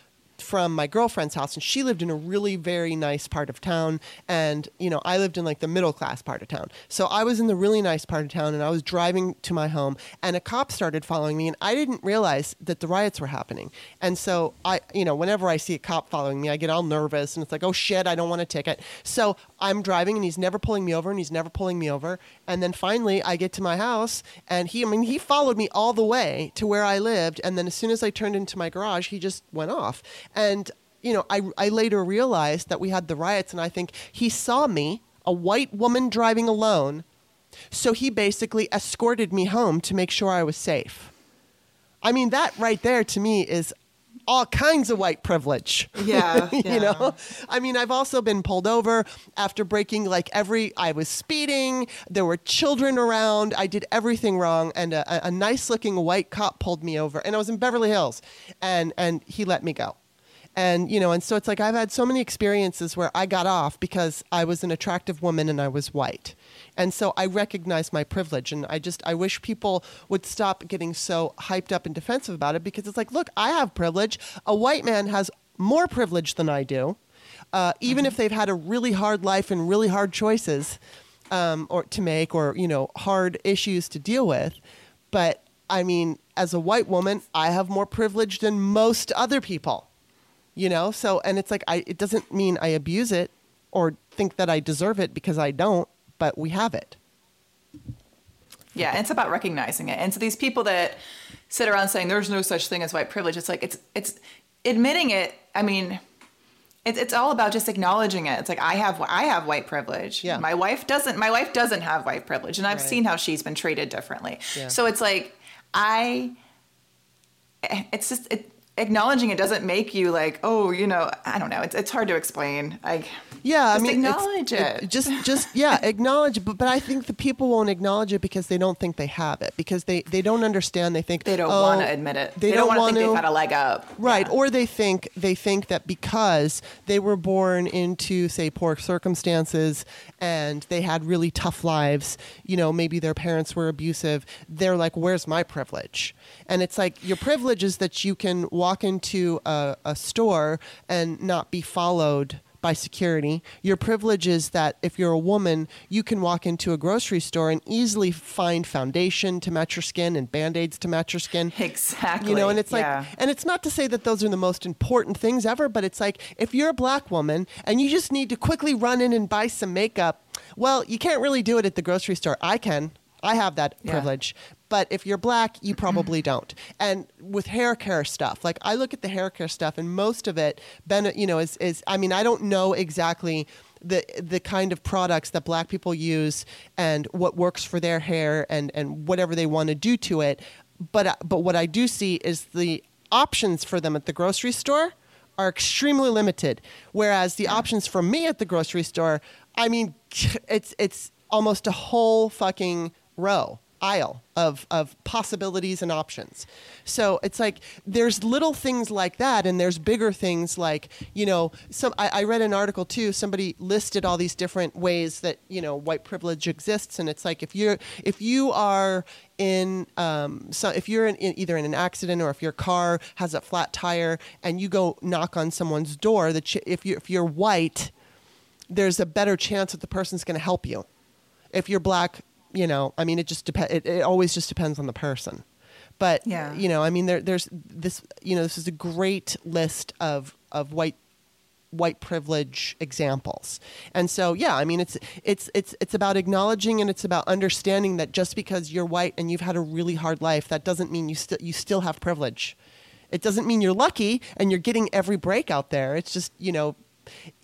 [SPEAKER 1] from my girlfriend's house and she lived in a really very nice part of town. And you know i lived in like the middle class part of town. So i was in the really nice part of town and i was driving to my home and a cop started following me and i didn't realize that the riots were happening. And so i you know whenever i see a cop following me i get all nervous and it's like oh shit i don't want a ticket. So i'm driving and he's never pulling me over and he's never pulling me over. And then finally i get to my house and he i mean he followed me all the way to where i lived. And then as soon as i turned into my garage he just went off and, you know, I, I later realized that we had the riots, and I think he saw me, a white woman driving alone. So he basically escorted me home to make sure I was safe. I mean, that right there to me is all kinds of white privilege.
[SPEAKER 2] Yeah,
[SPEAKER 1] you
[SPEAKER 2] yeah.
[SPEAKER 1] know? I mean, I've also been pulled over after breaking like every, I was speeding, there were children around, I did everything wrong, and a, a nice looking white cop pulled me over, and I was in Beverly Hills, and, and he let me go. And, you know, and so it's like I've had so many experiences where I got off because I was an attractive woman and I was white. And so I recognize my privilege. And I just, I wish people would stop getting so hyped up and defensive about it because it's like, look, I have privilege. A white man has more privilege than I do. Uh, even if they've had a really hard life and really hard choices um, or to make or, you know, hard issues to deal with. But I mean, as a white woman, I have more privilege than most other people you know so and it's like i it doesn't mean i abuse it or think that i deserve it because i don't but we have it
[SPEAKER 2] Yeah, it's about recognizing it. And so these people that sit around saying there's no such thing as white privilege, it's like it's it's admitting it. I mean, it's it's all about just acknowledging it. It's like I have I have white privilege.
[SPEAKER 1] Yeah.
[SPEAKER 2] My wife doesn't. My wife doesn't have white privilege, and I've
[SPEAKER 1] Right.
[SPEAKER 2] seen how she's been treated differently.
[SPEAKER 1] Yeah.
[SPEAKER 2] So it's like I. It's just it, acknowledging it doesn't make you like oh you know I don't know. It's it's hard to explain. Like
[SPEAKER 1] yeah i mean
[SPEAKER 2] acknowledge it.
[SPEAKER 1] just just yeah acknowledge it but, but i think the people won't acknowledge it because they don't think they have it because they they don't understand they think
[SPEAKER 2] they don't
[SPEAKER 1] oh,
[SPEAKER 2] want to admit it.
[SPEAKER 1] they
[SPEAKER 2] They,
[SPEAKER 1] don't
[SPEAKER 2] don't, want to think they've had a leg up.
[SPEAKER 1] Right,
[SPEAKER 2] Yeah.
[SPEAKER 1] or they think they think that because they were born into say poor circumstances and they had really tough lives, you know, maybe their parents were abusive, they're like where's my privilege? And it's like your privilege is that you can walk into a, a store and not be followed by security. Your privilege is that if you're a woman, you can walk into a grocery store and easily find foundation to match your skin and band-aids to match your skin.
[SPEAKER 2] Exactly.
[SPEAKER 1] You know, and it's like,
[SPEAKER 2] Yeah.
[SPEAKER 1] and it's not to say that those are the most important things ever, but it's like if you're a black woman and you just need to quickly run in and buy some makeup, well, you can't really do it at the grocery store. I can. I have that
[SPEAKER 2] Yeah.
[SPEAKER 1] privilege. But if you're black, you probably don't. And with hair care stuff, like I look at the hair care stuff, and most of it, ben, you know, is, is I mean, I don't know exactly the the kind of products that black people use and what works for their hair and and whatever they want to do to it. But uh, but what I do see is the options for them at the grocery store are extremely limited. Whereas the options for me at the grocery store, I mean, it's it's almost a whole fucking row aisle of of possibilities and options. So it's like there's little things like that, and there's bigger things like you know. Some I, I read an article too. Somebody listed all these different ways that you know white privilege exists, and it's like if you're if you are in um, so if you're in, in either in an accident or if your car has a flat tire and you go knock on someone's door, that if you if you're white, there's a better chance that the person's going to help you. If you're black, you know, I mean, it just depends. It, it always just depends on the person. But
[SPEAKER 2] Yeah.
[SPEAKER 1] you know, I mean, there, there's this. You know, this is a great list of of white white privilege examples. And so, yeah, I mean, it's it's it's it's about acknowledging and it's about understanding that just because you're white and you've had a really hard life, that doesn't mean you still you still have privilege. It doesn't mean you're lucky and you're getting every break out there. It's just, you know,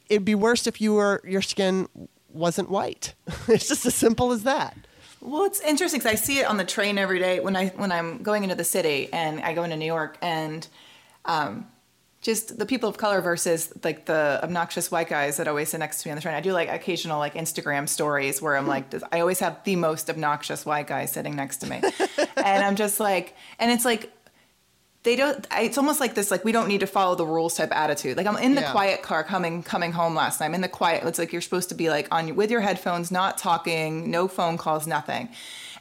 [SPEAKER 1] it'd be worse if you were your skin wasn't white. it's just as simple as that.
[SPEAKER 2] Well, it's interesting because I see it on the train every day when I when I'm going into the city and I go into New York and um, just the people of color versus like the obnoxious white guys that always sit next to me on the train. I do like occasional like Instagram stories where I'm like, I always have the most obnoxious white guy sitting next to me, and I'm just like, and it's like they don't it's almost like this like we don't need to follow the rules type attitude like i'm in the
[SPEAKER 1] Yeah.
[SPEAKER 2] quiet car coming coming home last night i'm in the quiet it's like you're supposed to be like on with your headphones not talking no phone calls nothing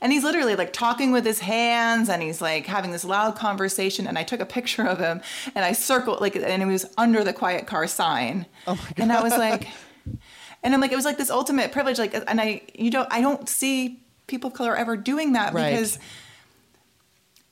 [SPEAKER 2] and he's literally like talking with his hands and he's like having this loud conversation and i took a picture of him and i circled like and it was under the quiet car sign oh my God. and i was like and i'm like it was like this ultimate privilege like and i you don't i don't see people of color ever doing that
[SPEAKER 1] Right.
[SPEAKER 2] because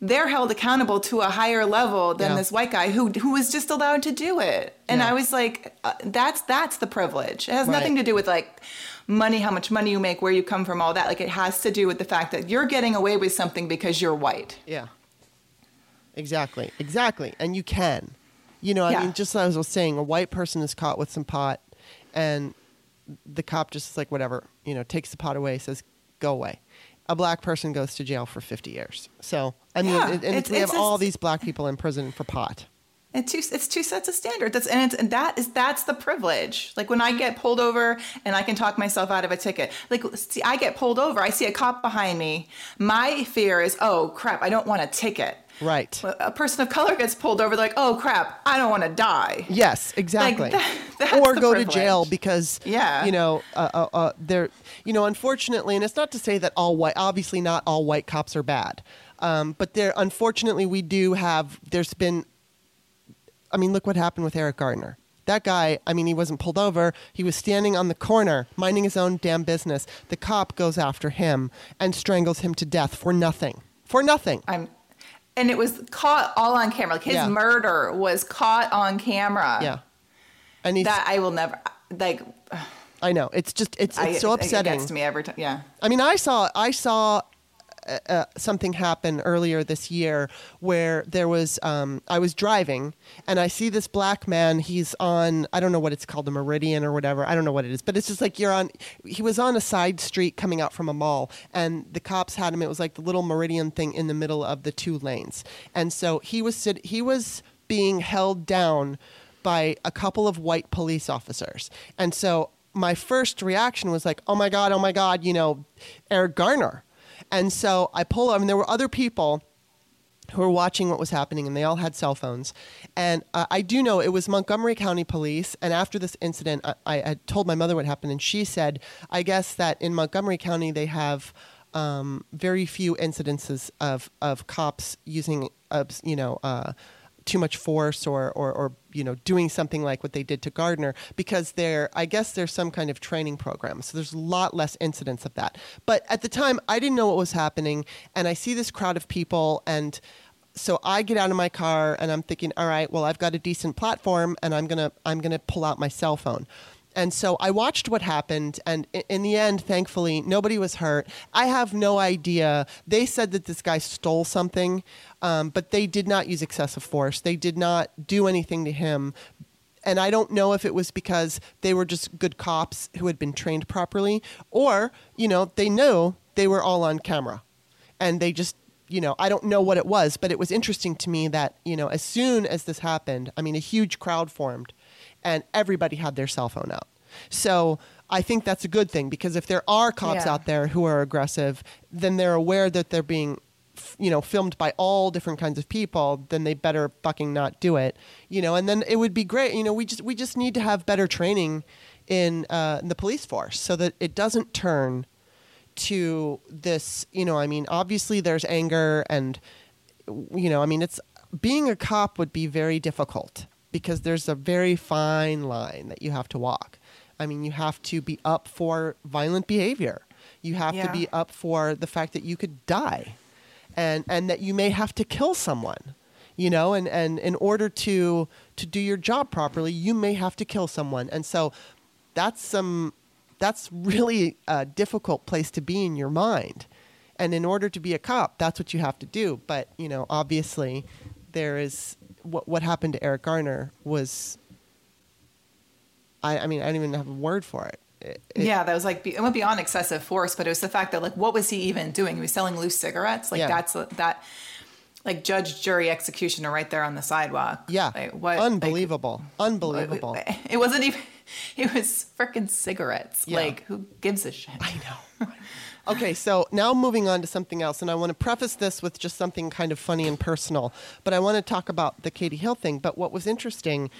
[SPEAKER 2] they're held accountable to a higher level than
[SPEAKER 1] Yeah.
[SPEAKER 2] this white guy who who was just allowed to do it. And
[SPEAKER 1] Yeah.
[SPEAKER 2] I was like, uh, that's that's the privilege. It has
[SPEAKER 1] Right.
[SPEAKER 2] nothing to do with like money, how much money you make, where you come from, all that. Like it has to do with the fact that you're getting away with something because you're white.
[SPEAKER 1] Yeah. Exactly. Exactly. And you can. You know, I
[SPEAKER 2] Yeah.
[SPEAKER 1] mean, just as I was saying, a white person is caught with some pot, and the cop just is like, whatever, you know, takes the pot away, says, go away. A black person goes to jail for 50 years. So, I mean,
[SPEAKER 2] Yeah,
[SPEAKER 1] and, and
[SPEAKER 2] it's-
[SPEAKER 1] we have
[SPEAKER 2] it's
[SPEAKER 1] all these black people in prison for pot.
[SPEAKER 2] It's two, it's two sets of standards. That's and, it's, and that is that's the privilege. Like when I get pulled over and I can talk myself out of a ticket. Like see, I get pulled over. I see a cop behind me. My fear is, oh crap, I don't want a ticket.
[SPEAKER 1] Right.
[SPEAKER 2] A person of color gets pulled over. They're like, oh crap, I don't want to die.
[SPEAKER 1] Yes, exactly.
[SPEAKER 2] that- that's
[SPEAKER 1] or go to jail because
[SPEAKER 2] Yeah.
[SPEAKER 1] you know, uh, uh, uh, they're you know, unfortunately, and it's not to say that all white, obviously, not all white cops are bad, um, but there, unfortunately, we do have. There's been, I mean, look what happened with Eric Gardner. That guy, I mean, he wasn't pulled over. He was standing on the corner, minding his own damn business. The cop goes after him and strangles him to death for nothing. For nothing.
[SPEAKER 2] I'm, and it was caught all on camera. Like his
[SPEAKER 1] Yeah.
[SPEAKER 2] murder was caught on camera.
[SPEAKER 1] Yeah. And he's,
[SPEAKER 2] That I will never like.
[SPEAKER 1] I know. It's just, it's, it's
[SPEAKER 2] I,
[SPEAKER 1] so
[SPEAKER 2] It
[SPEAKER 1] upsetting.
[SPEAKER 2] gets to me every time. Yeah.
[SPEAKER 1] I mean, I saw I saw uh, uh, something happen earlier this year where there was um, I was driving and I see this black man. He's on I don't know what it's called, the Meridian or whatever. I don't know what it is, but it's just like you're on. He was on a side street coming out from a mall, and the cops had him. It was like the little Meridian thing in the middle of the two lanes, and so he was sit- he was being held down by a couple of white police officers, and so my first reaction was like, "Oh my god, oh my god," you know, Eric Garner. And so I pull over, and there were other people who were watching what was happening, and they all had cell phones. And uh, I do know it was Montgomery County Police. And after this incident, I, I had told my mother what happened, and she said, I guess that in Montgomery County they have um, very few incidences of of cops using, uh, you know. Uh, too much force or, or, or you know doing something like what they did to Gardner because there I guess there's some kind of training program. So there's a lot less incidents of that. But at the time I didn't know what was happening and I see this crowd of people and so I get out of my car and I'm thinking all right well I've got a decent platform and I'm gonna I'm gonna pull out my cell phone and so I watched what happened, and in the end, thankfully, nobody was hurt. I have no idea. They said that this guy stole something, um, but they did not use excessive force. They did not do anything to him. And I don't know if it was because they were just good cops who had been trained properly, or, you know, they knew they were all on camera and they just you know i don't know what it was but it was interesting to me that you know as soon as this happened i mean a huge crowd formed and everybody had their cell phone out. So i think that's a good thing because if there are cops
[SPEAKER 2] Yeah.
[SPEAKER 1] out there who are aggressive then they're aware that they're being you know filmed by all different kinds of people then they better fucking not do it you know? And then it would be great you know we just we just need to have better training in, uh, in the police force so that it doesn't turn to this you know i mean obviously there's anger and you know i mean it's being a cop would be very difficult because there's a very fine line that you have to walk. I mean you have to be up for violent behavior. You have to be up for the fact that you could die and and that you may have to kill someone you know and and in order to to do your job properly you may have to kill someone. And so that's some that's really a difficult place to be in your mind. And in order to be a cop that's what you have to do. But you know obviously there is what what happened to Eric Garner was I, I mean I don't even have a word for it, It- it-
[SPEAKER 2] yeah, that was like it went beyond excessive force, but it was the fact that like what was he even doing? He was selling loose cigarettes. Like
[SPEAKER 1] Yeah.
[SPEAKER 2] that's that. like judge, jury, executioner right there on the sidewalk.
[SPEAKER 1] Yeah.
[SPEAKER 2] Like, what?
[SPEAKER 1] Unbelievable. Unbelievable.
[SPEAKER 2] It wasn't even. It was freaking cigarettes.
[SPEAKER 1] Yeah.
[SPEAKER 2] Like, who gives a shit?
[SPEAKER 1] I know. Okay, so now moving on to something else, and I want to preface this with just something kind of funny and personal, but I want to talk about the Katie Hill thing. But what was interesting,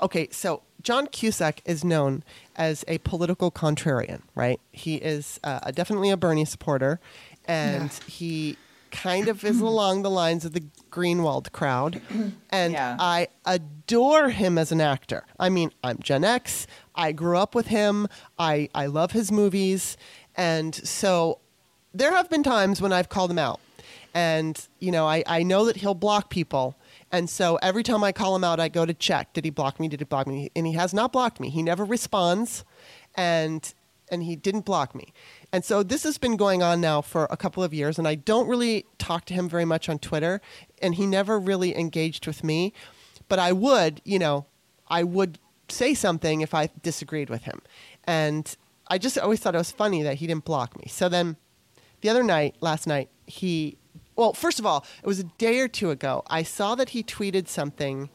[SPEAKER 1] okay, so John Cusack is known as a political contrarian, right? He is uh, definitely a Bernie supporter, and he kind of is along the lines of the Greenwald crowd, and
[SPEAKER 2] Yeah.
[SPEAKER 1] I adore him as an actor. I mean, I'm Gen X. I grew up with him. I, I love his movies. And so there have been times when I've called him out. And, you know, I, I know that he'll block people. And so every time I call him out, I go to check. Did he block me? Did he block me? And he has not blocked me. He never responds. And and he didn't block me. And so this has been going on now for a couple of years, and I don't really talk to him very much on Twitter, and he never really engaged with me. But I would, you know, I would say something if I disagreed with him. And I just always thought it was funny that he didn't block me. So then the other night, last night, he, well, first of all, it was a day or two ago, I saw that he tweeted something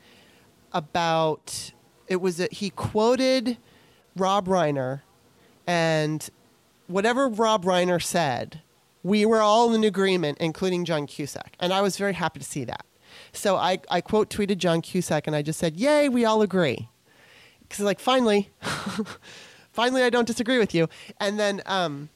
[SPEAKER 1] about, it was, a, he quoted Rob Reiner and whatever Rob Reiner said, we were all in agreement, including John Cusack. And I was very happy to see that. So I, I quote tweeted John Cusack and I just said, Yay, we all agree. Because, like, finally, finally, I don't disagree with you. And then, um,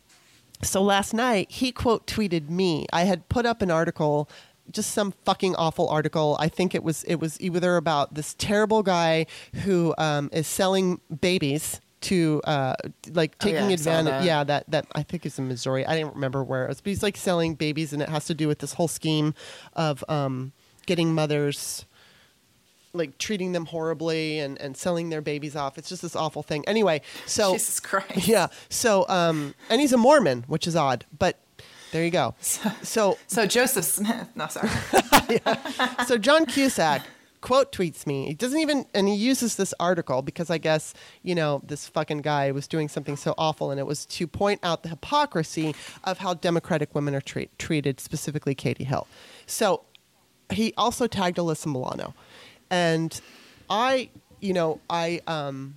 [SPEAKER 1] so last night, he quote tweeted me. I had put up an article just some fucking awful article. I think it was it was either about this terrible guy who um, is selling babies to uh, like
[SPEAKER 2] Oh, yeah,
[SPEAKER 1] taking advantage.
[SPEAKER 2] that.
[SPEAKER 1] Yeah, that that I think is in Missouri. I didn't remember where it was, but he's like selling babies, and it has to do with this whole scheme of um, getting mothers like treating them horribly and, and selling their babies off. It's just this awful thing. Anyway, so
[SPEAKER 2] Jesus Christ.
[SPEAKER 1] yeah. So um, and he's a Mormon, which is odd, but there you go. So
[SPEAKER 2] So Joseph Smith. No, sorry.
[SPEAKER 1] so John Cusack quote tweets me. He doesn't even, and he uses this article because I guess, you know, this fucking guy was doing something so awful, and it was to point out the hypocrisy of how Democratic women are treat, treated, specifically Katie Hill. So he also tagged Alyssa Milano. And I, you know, I, um,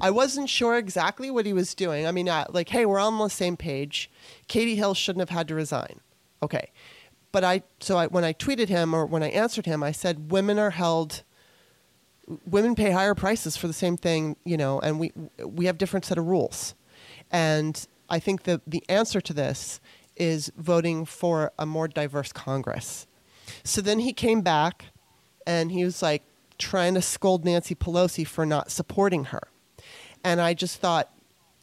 [SPEAKER 1] I wasn't sure exactly what he was doing. I mean, uh, like, hey, we're on the same page. Katie Hill shouldn't have had to resign. Okay. But I, so I, when I tweeted him or when I answered him, I said, women are held, women pay higher prices for the same thing, you know, and we, we have different set of rules. And I think that the answer to this is voting for a more diverse Congress. So then he came back and he was like trying to scold Nancy Pelosi for not supporting her. And I just thought,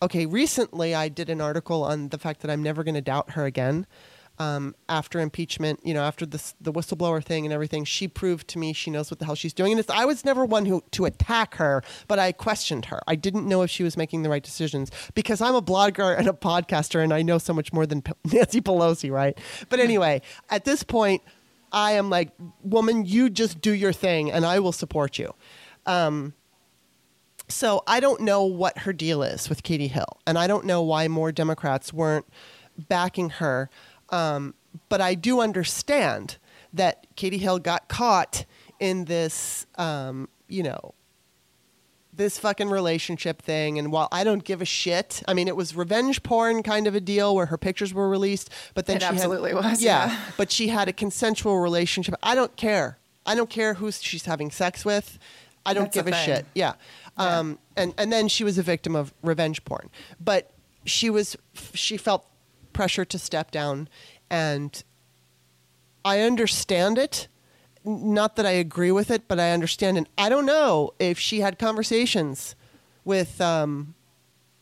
[SPEAKER 1] okay, recently I did an article on the fact that I'm never going to doubt her again. Um, after impeachment, you know, after this, the whistleblower thing and everything, she proved to me she knows what the hell she's doing. And I was never one who to attack her, but I questioned her. I didn't know if she was making the right decisions because I'm a blogger and a podcaster, and I know so much more than Nancy Pelosi, right? But anyway, at this point, I am like, woman, you just do your thing, and I will support you. Um, so I don't know what her deal is with Katie Hill, and I don't know why more Democrats weren't backing her. Um, but I do understand that Katie Hill got caught in this, um, you know, this fucking relationship thing. And while I don't give a shit, I mean, it was revenge porn kind of a deal where her pictures were released, but then
[SPEAKER 2] It
[SPEAKER 1] she
[SPEAKER 2] absolutely
[SPEAKER 1] had,
[SPEAKER 2] was,
[SPEAKER 1] Yeah,
[SPEAKER 2] yeah.
[SPEAKER 1] but she had a consensual relationship. I don't care. I don't care who she's having sex with. I don't
[SPEAKER 2] That's
[SPEAKER 1] give a
[SPEAKER 2] thing.
[SPEAKER 1] shit. Yeah. Um, and, and then she was a victim of revenge porn. But she was, she felt pressure to step down. And I understand it. Not that I agree with it, but I understand. And I don't know if she had conversations with um,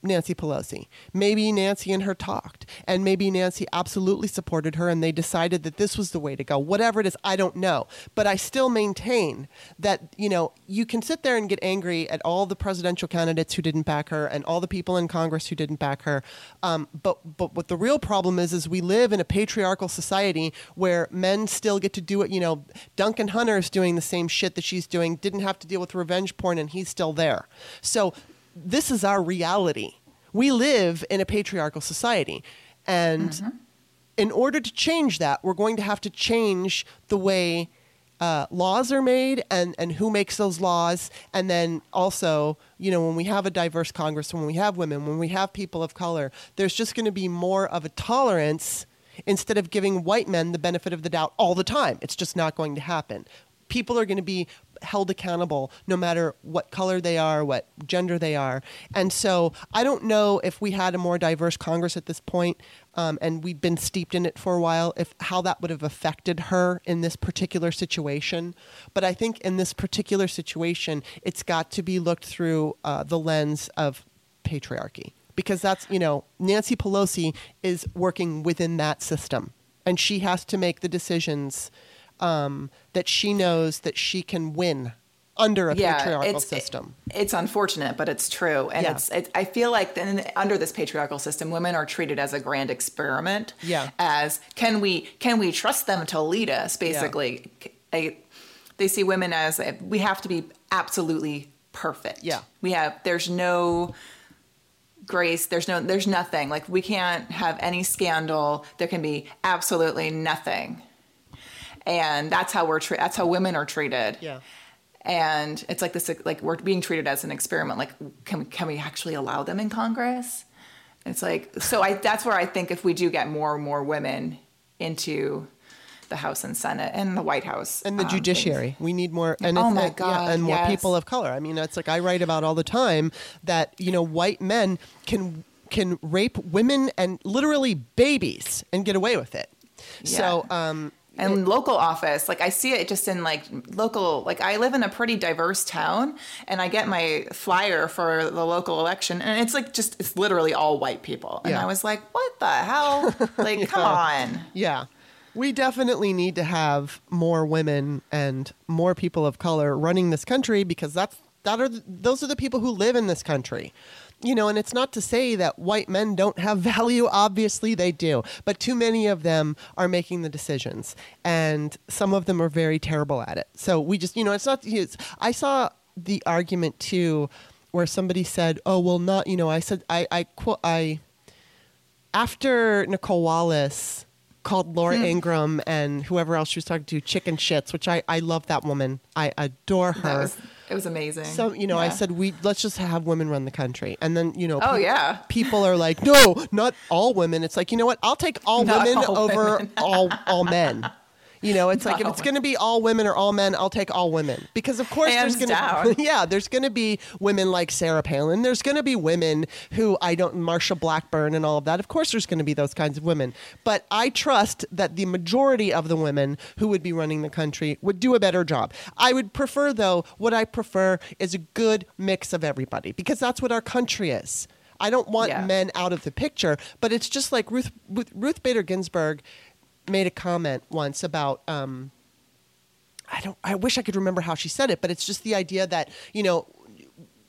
[SPEAKER 1] Nancy Pelosi. Maybe Nancy and her talked, and maybe Nancy absolutely supported her, and they decided that this was the way to go. Whatever it is, I don't know. But I still maintain that you know you can sit there and get angry at all the presidential candidates who didn't back her, and all the people in Congress who didn't back her. Um, but but what the real problem is is we live in a patriarchal society where men still get to do it. You know, Duncan Hunter is doing the same shit that she's doing. Didn't have to deal with revenge porn, and he's still there. So this is our reality. We live in a patriarchal society. And in order to change that, we're going to have to change the way uh, laws are made and, and who makes those laws. And then also, you know, when we have a diverse Congress, when we have women, when we have people of color, there's just going to be more of a tolerance instead of giving white men the benefit of the doubt all the time. It's just not going to happen. People are going to be held accountable no matter what color they are, what gender they are. And so I don't know if we had a more diverse Congress at this point, um, and we've been steeped in it for a while, if how that would have affected her in this particular situation. But I think in this particular situation, it's got to be looked through uh, the lens of patriarchy because that's you know Nancy Pelosi is working within that system, and she has to make the decisions um, that she knows that she can win under a patriarchal
[SPEAKER 2] it's,
[SPEAKER 1] system.
[SPEAKER 2] It, it's unfortunate, but it's true, and
[SPEAKER 1] Yeah.
[SPEAKER 2] it's. It, I feel like then under this patriarchal system, women are treated as a grand experiment.
[SPEAKER 1] Yeah.
[SPEAKER 2] As can we can we trust them to lead us? Basically, I, they see women as we have to be absolutely perfect.
[SPEAKER 1] Yeah.
[SPEAKER 2] We have. There's no grace there's no there's nothing like we can't have any scandal there can be absolutely nothing and that's how we're tre- that's how women are treated
[SPEAKER 1] Yeah.
[SPEAKER 2] and it's like this like we're being treated as an experiment like can we can we actually allow them in congress it's like so i that's where i think if we do get more and more women into the house and senate and the white house
[SPEAKER 1] and the
[SPEAKER 2] um,
[SPEAKER 1] judiciary. We need more. And
[SPEAKER 2] Oh my
[SPEAKER 1] and- yeah,
[SPEAKER 2] God,
[SPEAKER 1] and more
[SPEAKER 2] yes.
[SPEAKER 1] people of color. I mean, it's like I write about all the time that you know white men can can rape women and literally babies and get away with it. Yeah. So, um,
[SPEAKER 2] and local office like i see it just in like local like i live in a pretty diverse town and i get my flyer for the local election and it's like just it's literally all white people. And
[SPEAKER 1] Yeah.
[SPEAKER 2] i was like what the hell? Like come on.
[SPEAKER 1] Yeah, we definitely need to have more women and more people of color running this country because that's that are the, those are the people who live in this country. You know, and it's not to say that white men don't have value. Obviously, they do. But too many of them are making the decisions, and some of them are very terrible at it. So we just, you know, it's not. It's, I saw the argument too, where somebody said, "Oh, well, not." You know, I said, I, I quote, I after Nicolle Wallace called Laura
[SPEAKER 2] Hmm.
[SPEAKER 1] Ingraham and whoever else she was talking to chicken shits, which I, I love that woman. I adore her.
[SPEAKER 2] that was it was amazing
[SPEAKER 1] so you know, I said we let's just have women run the country, and then you know,
[SPEAKER 2] Oh,
[SPEAKER 1] pe-
[SPEAKER 2] yeah.
[SPEAKER 1] people are like, no, not all women. It's like you know what? I'll take all
[SPEAKER 2] Not
[SPEAKER 1] women
[SPEAKER 2] all
[SPEAKER 1] over
[SPEAKER 2] women.
[SPEAKER 1] all all men. You know, it's like if it's going to be all women or all men, I'll take all women because of course
[SPEAKER 2] Hands
[SPEAKER 1] there's going to yeah, there's going to be women like Sarah Palin. There's going to be women who I don't Marsha Blackburn and all of that. Of course there's going to be those kinds of women. But I trust that the majority of the women who would be running the country would do a better job. I would prefer though, what I prefer is a good mix of everybody because that's what our country is. I don't want
[SPEAKER 2] Yeah.
[SPEAKER 1] men out of the picture, but it's just like Ruth Ruth, Ruth Bader Ginsburg made a comment once about um, I don't I wish I could remember how she said it, but it's just the idea that, you know,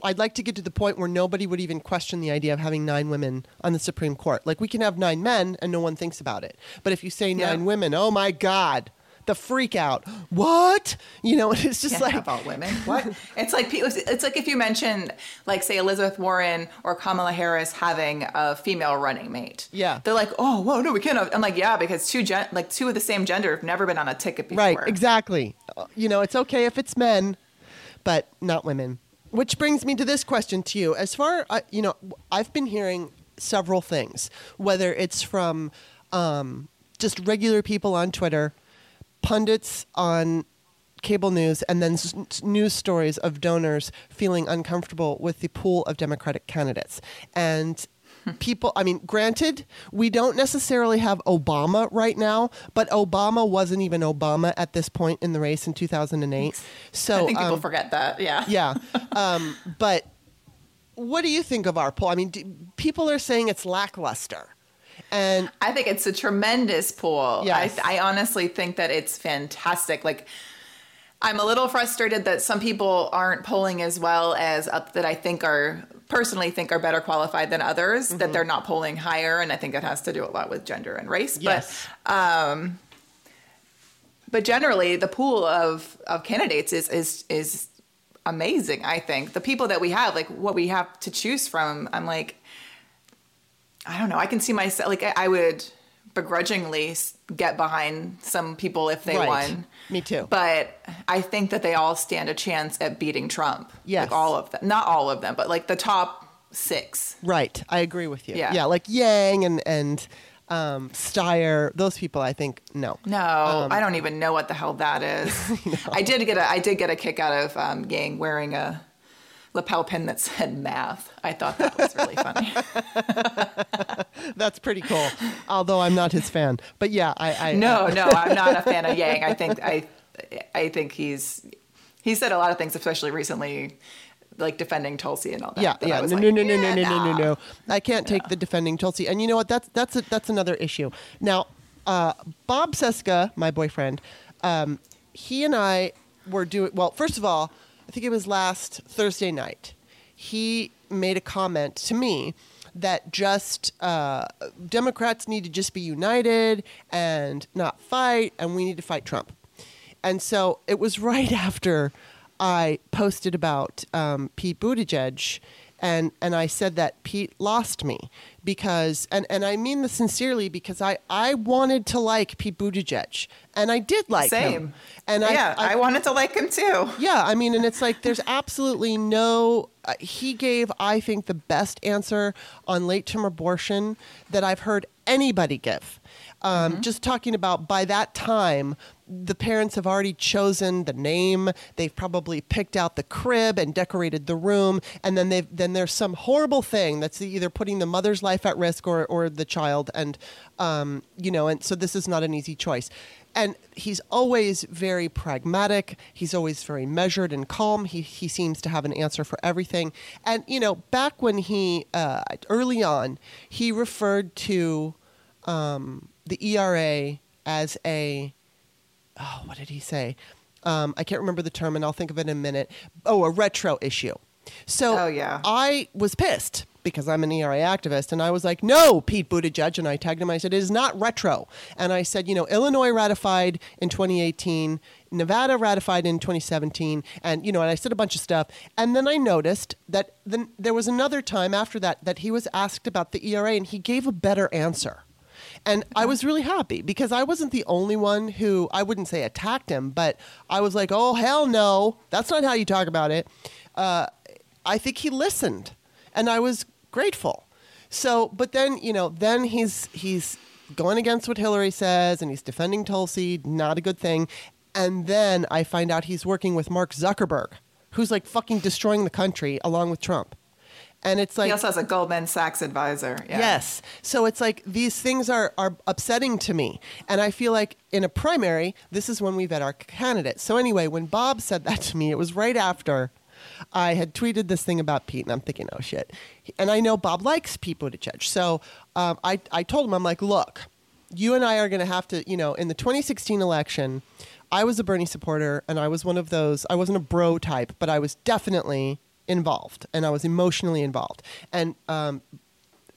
[SPEAKER 1] I'd like to get to the point where nobody would even question the idea of having nine women on the Supreme Court. Like we can have nine men and no one thinks about it. But if you say
[SPEAKER 2] Yeah.
[SPEAKER 1] nine women, oh my God, the freak out. What? You know, it's just
[SPEAKER 2] Can't
[SPEAKER 1] like
[SPEAKER 2] all women. What? it's like it's like if you mention like say Elizabeth Warren or Kamala Harris having a female running mate.
[SPEAKER 1] Yeah.
[SPEAKER 2] They're like, oh, whoa, no, we can't. Have. I'm like, yeah, because two gen- like two of the same gender have never been on a ticket before.
[SPEAKER 1] Right, exactly. Uh, You know, it's okay if it's men, but not women. Which brings me to this question to you. As far, uh, you know, I've been hearing several things, whether it's from um, just regular people on Twitter, pundits on cable news, and then s- news stories of donors feeling uncomfortable with the pool of Democratic candidates. And people, I mean, granted, we don't necessarily have Obama right now, but Obama wasn't even Obama at this point in the race in 2008. So
[SPEAKER 2] I think people
[SPEAKER 1] um,
[SPEAKER 2] forget that. Yeah.
[SPEAKER 1] yeah. Um, but what do you think of our poll? I mean, do, people are saying it's lackluster. And
[SPEAKER 2] I think it's a tremendous pool.
[SPEAKER 1] Yes.
[SPEAKER 2] I, I honestly think that it's fantastic. Like, I'm a little frustrated that some people aren't polling as well as up that I think are personally think are better qualified than others.
[SPEAKER 1] Mm-hmm.
[SPEAKER 2] That they're not polling higher, and I think it has to do a lot with gender and race.
[SPEAKER 1] Yes.
[SPEAKER 2] But but generally, the pool of of candidates is is is amazing. I think the people that we have, like what we have to choose from, I'm like. I don't know. I can see myself like I, I would begrudgingly get behind some people if they
[SPEAKER 1] Right.
[SPEAKER 2] won.
[SPEAKER 1] Me too.
[SPEAKER 2] But I think that they all stand a chance at beating Trump.
[SPEAKER 1] Yes.
[SPEAKER 2] Like all of them. Not all of them, but like the top six.
[SPEAKER 1] Right. I agree with you.
[SPEAKER 2] Yeah.
[SPEAKER 1] Yeah, like Yang and and um, Steyer, those people. I think no.
[SPEAKER 2] No,
[SPEAKER 1] Um,
[SPEAKER 2] I don't even know what the hell that is. I did get a I did get a kick out of um, Yang wearing a lapel pin that said math. I thought that was really funny.
[SPEAKER 1] That's pretty cool. Although I'm not his fan, but yeah, I, I
[SPEAKER 2] No, no, I'm not a fan of Yang. I think I I think he's he said a lot of things, especially recently, like defending Tulsi and all that.
[SPEAKER 1] Yeah, yeah. No,
[SPEAKER 2] like,
[SPEAKER 1] no, no, no,
[SPEAKER 2] yeah,
[SPEAKER 1] no, no, no, no,
[SPEAKER 2] nah.
[SPEAKER 1] no. I can't take the defending Tulsi. And you know what? That's that's a, that's another issue. Now, uh, Bob Cesca, my boyfriend, um, he and I were doing well. First of all, I think it was last Thursday night. He made a comment to me that just uh, Democrats need to just be united and not fight, and we need to fight Trump. And so it was right after I posted about um, Pete Buttigieg, and and I said that Pete lost me because, and and I mean this sincerely because I I wanted to like Pete Buttigieg, and I did like
[SPEAKER 2] Same.
[SPEAKER 1] him, and
[SPEAKER 2] yeah,
[SPEAKER 1] I,
[SPEAKER 2] I, wanted to like him too.
[SPEAKER 1] yeah, I mean, and it's like there's absolutely no. Uh, he gave, I think, the best answer on late term abortion that I've heard anybody give. Um, Just talking about by that time, the parents have already chosen the name. They've probably picked out the crib and decorated the room, and then they've then there's some horrible thing that's either putting the mother's life at risk or or the child, and um, you know, and so this is not an easy choice and he's always very pragmatic. He's always very measured and calm. He he seems to have an answer for everything. And you know, back when he uh, early on, he referred to um, the ERA as a oh, what did he say? Um, I can't remember the term, and I'll think of it in a minute. Oh, a retro issue. So
[SPEAKER 2] Oh, yeah.
[SPEAKER 1] I was pissed because I'm an ERA activist, and I was like, "No, Pete Buttigieg," and I tagged him. I said, "It is not retro," and I said, "You know, Illinois ratified in 2018, Nevada ratified in 2017, and you know, and I said a bunch of stuff, and then I noticed that then there was another time after that that he was asked about the ERA, and he gave a better answer." And I was really happy because I wasn't the only one who I wouldn't say attacked him, but I was like, "Oh hell no, that's not how you talk about it." Uh, I think he listened, and I was grateful. So, but then you know, then he's he's going against what Hillary says, and he's defending Tulsi, not a good thing. And then I find out he's working with Mark Zuckerberg, who's like fucking destroying the country along with Trump. And it's like
[SPEAKER 2] He also has a Goldman Sachs advisor. Yeah.
[SPEAKER 1] Yes. So it's like these things are, are upsetting to me. And I feel like in a primary, this is when we vet our candidates. So anyway, when Bob said that to me, it was right after I had tweeted this thing about Pete, and I'm thinking, oh shit. And I know Bob likes Pete Buttigieg. So um, I, I told him, I'm like, look, you and I are going to have to, you know, in the 2016 election, I was a Bernie supporter, and I was one of those, I wasn't a bro type, but I was definitely involved, and I was emotionally involved. And um,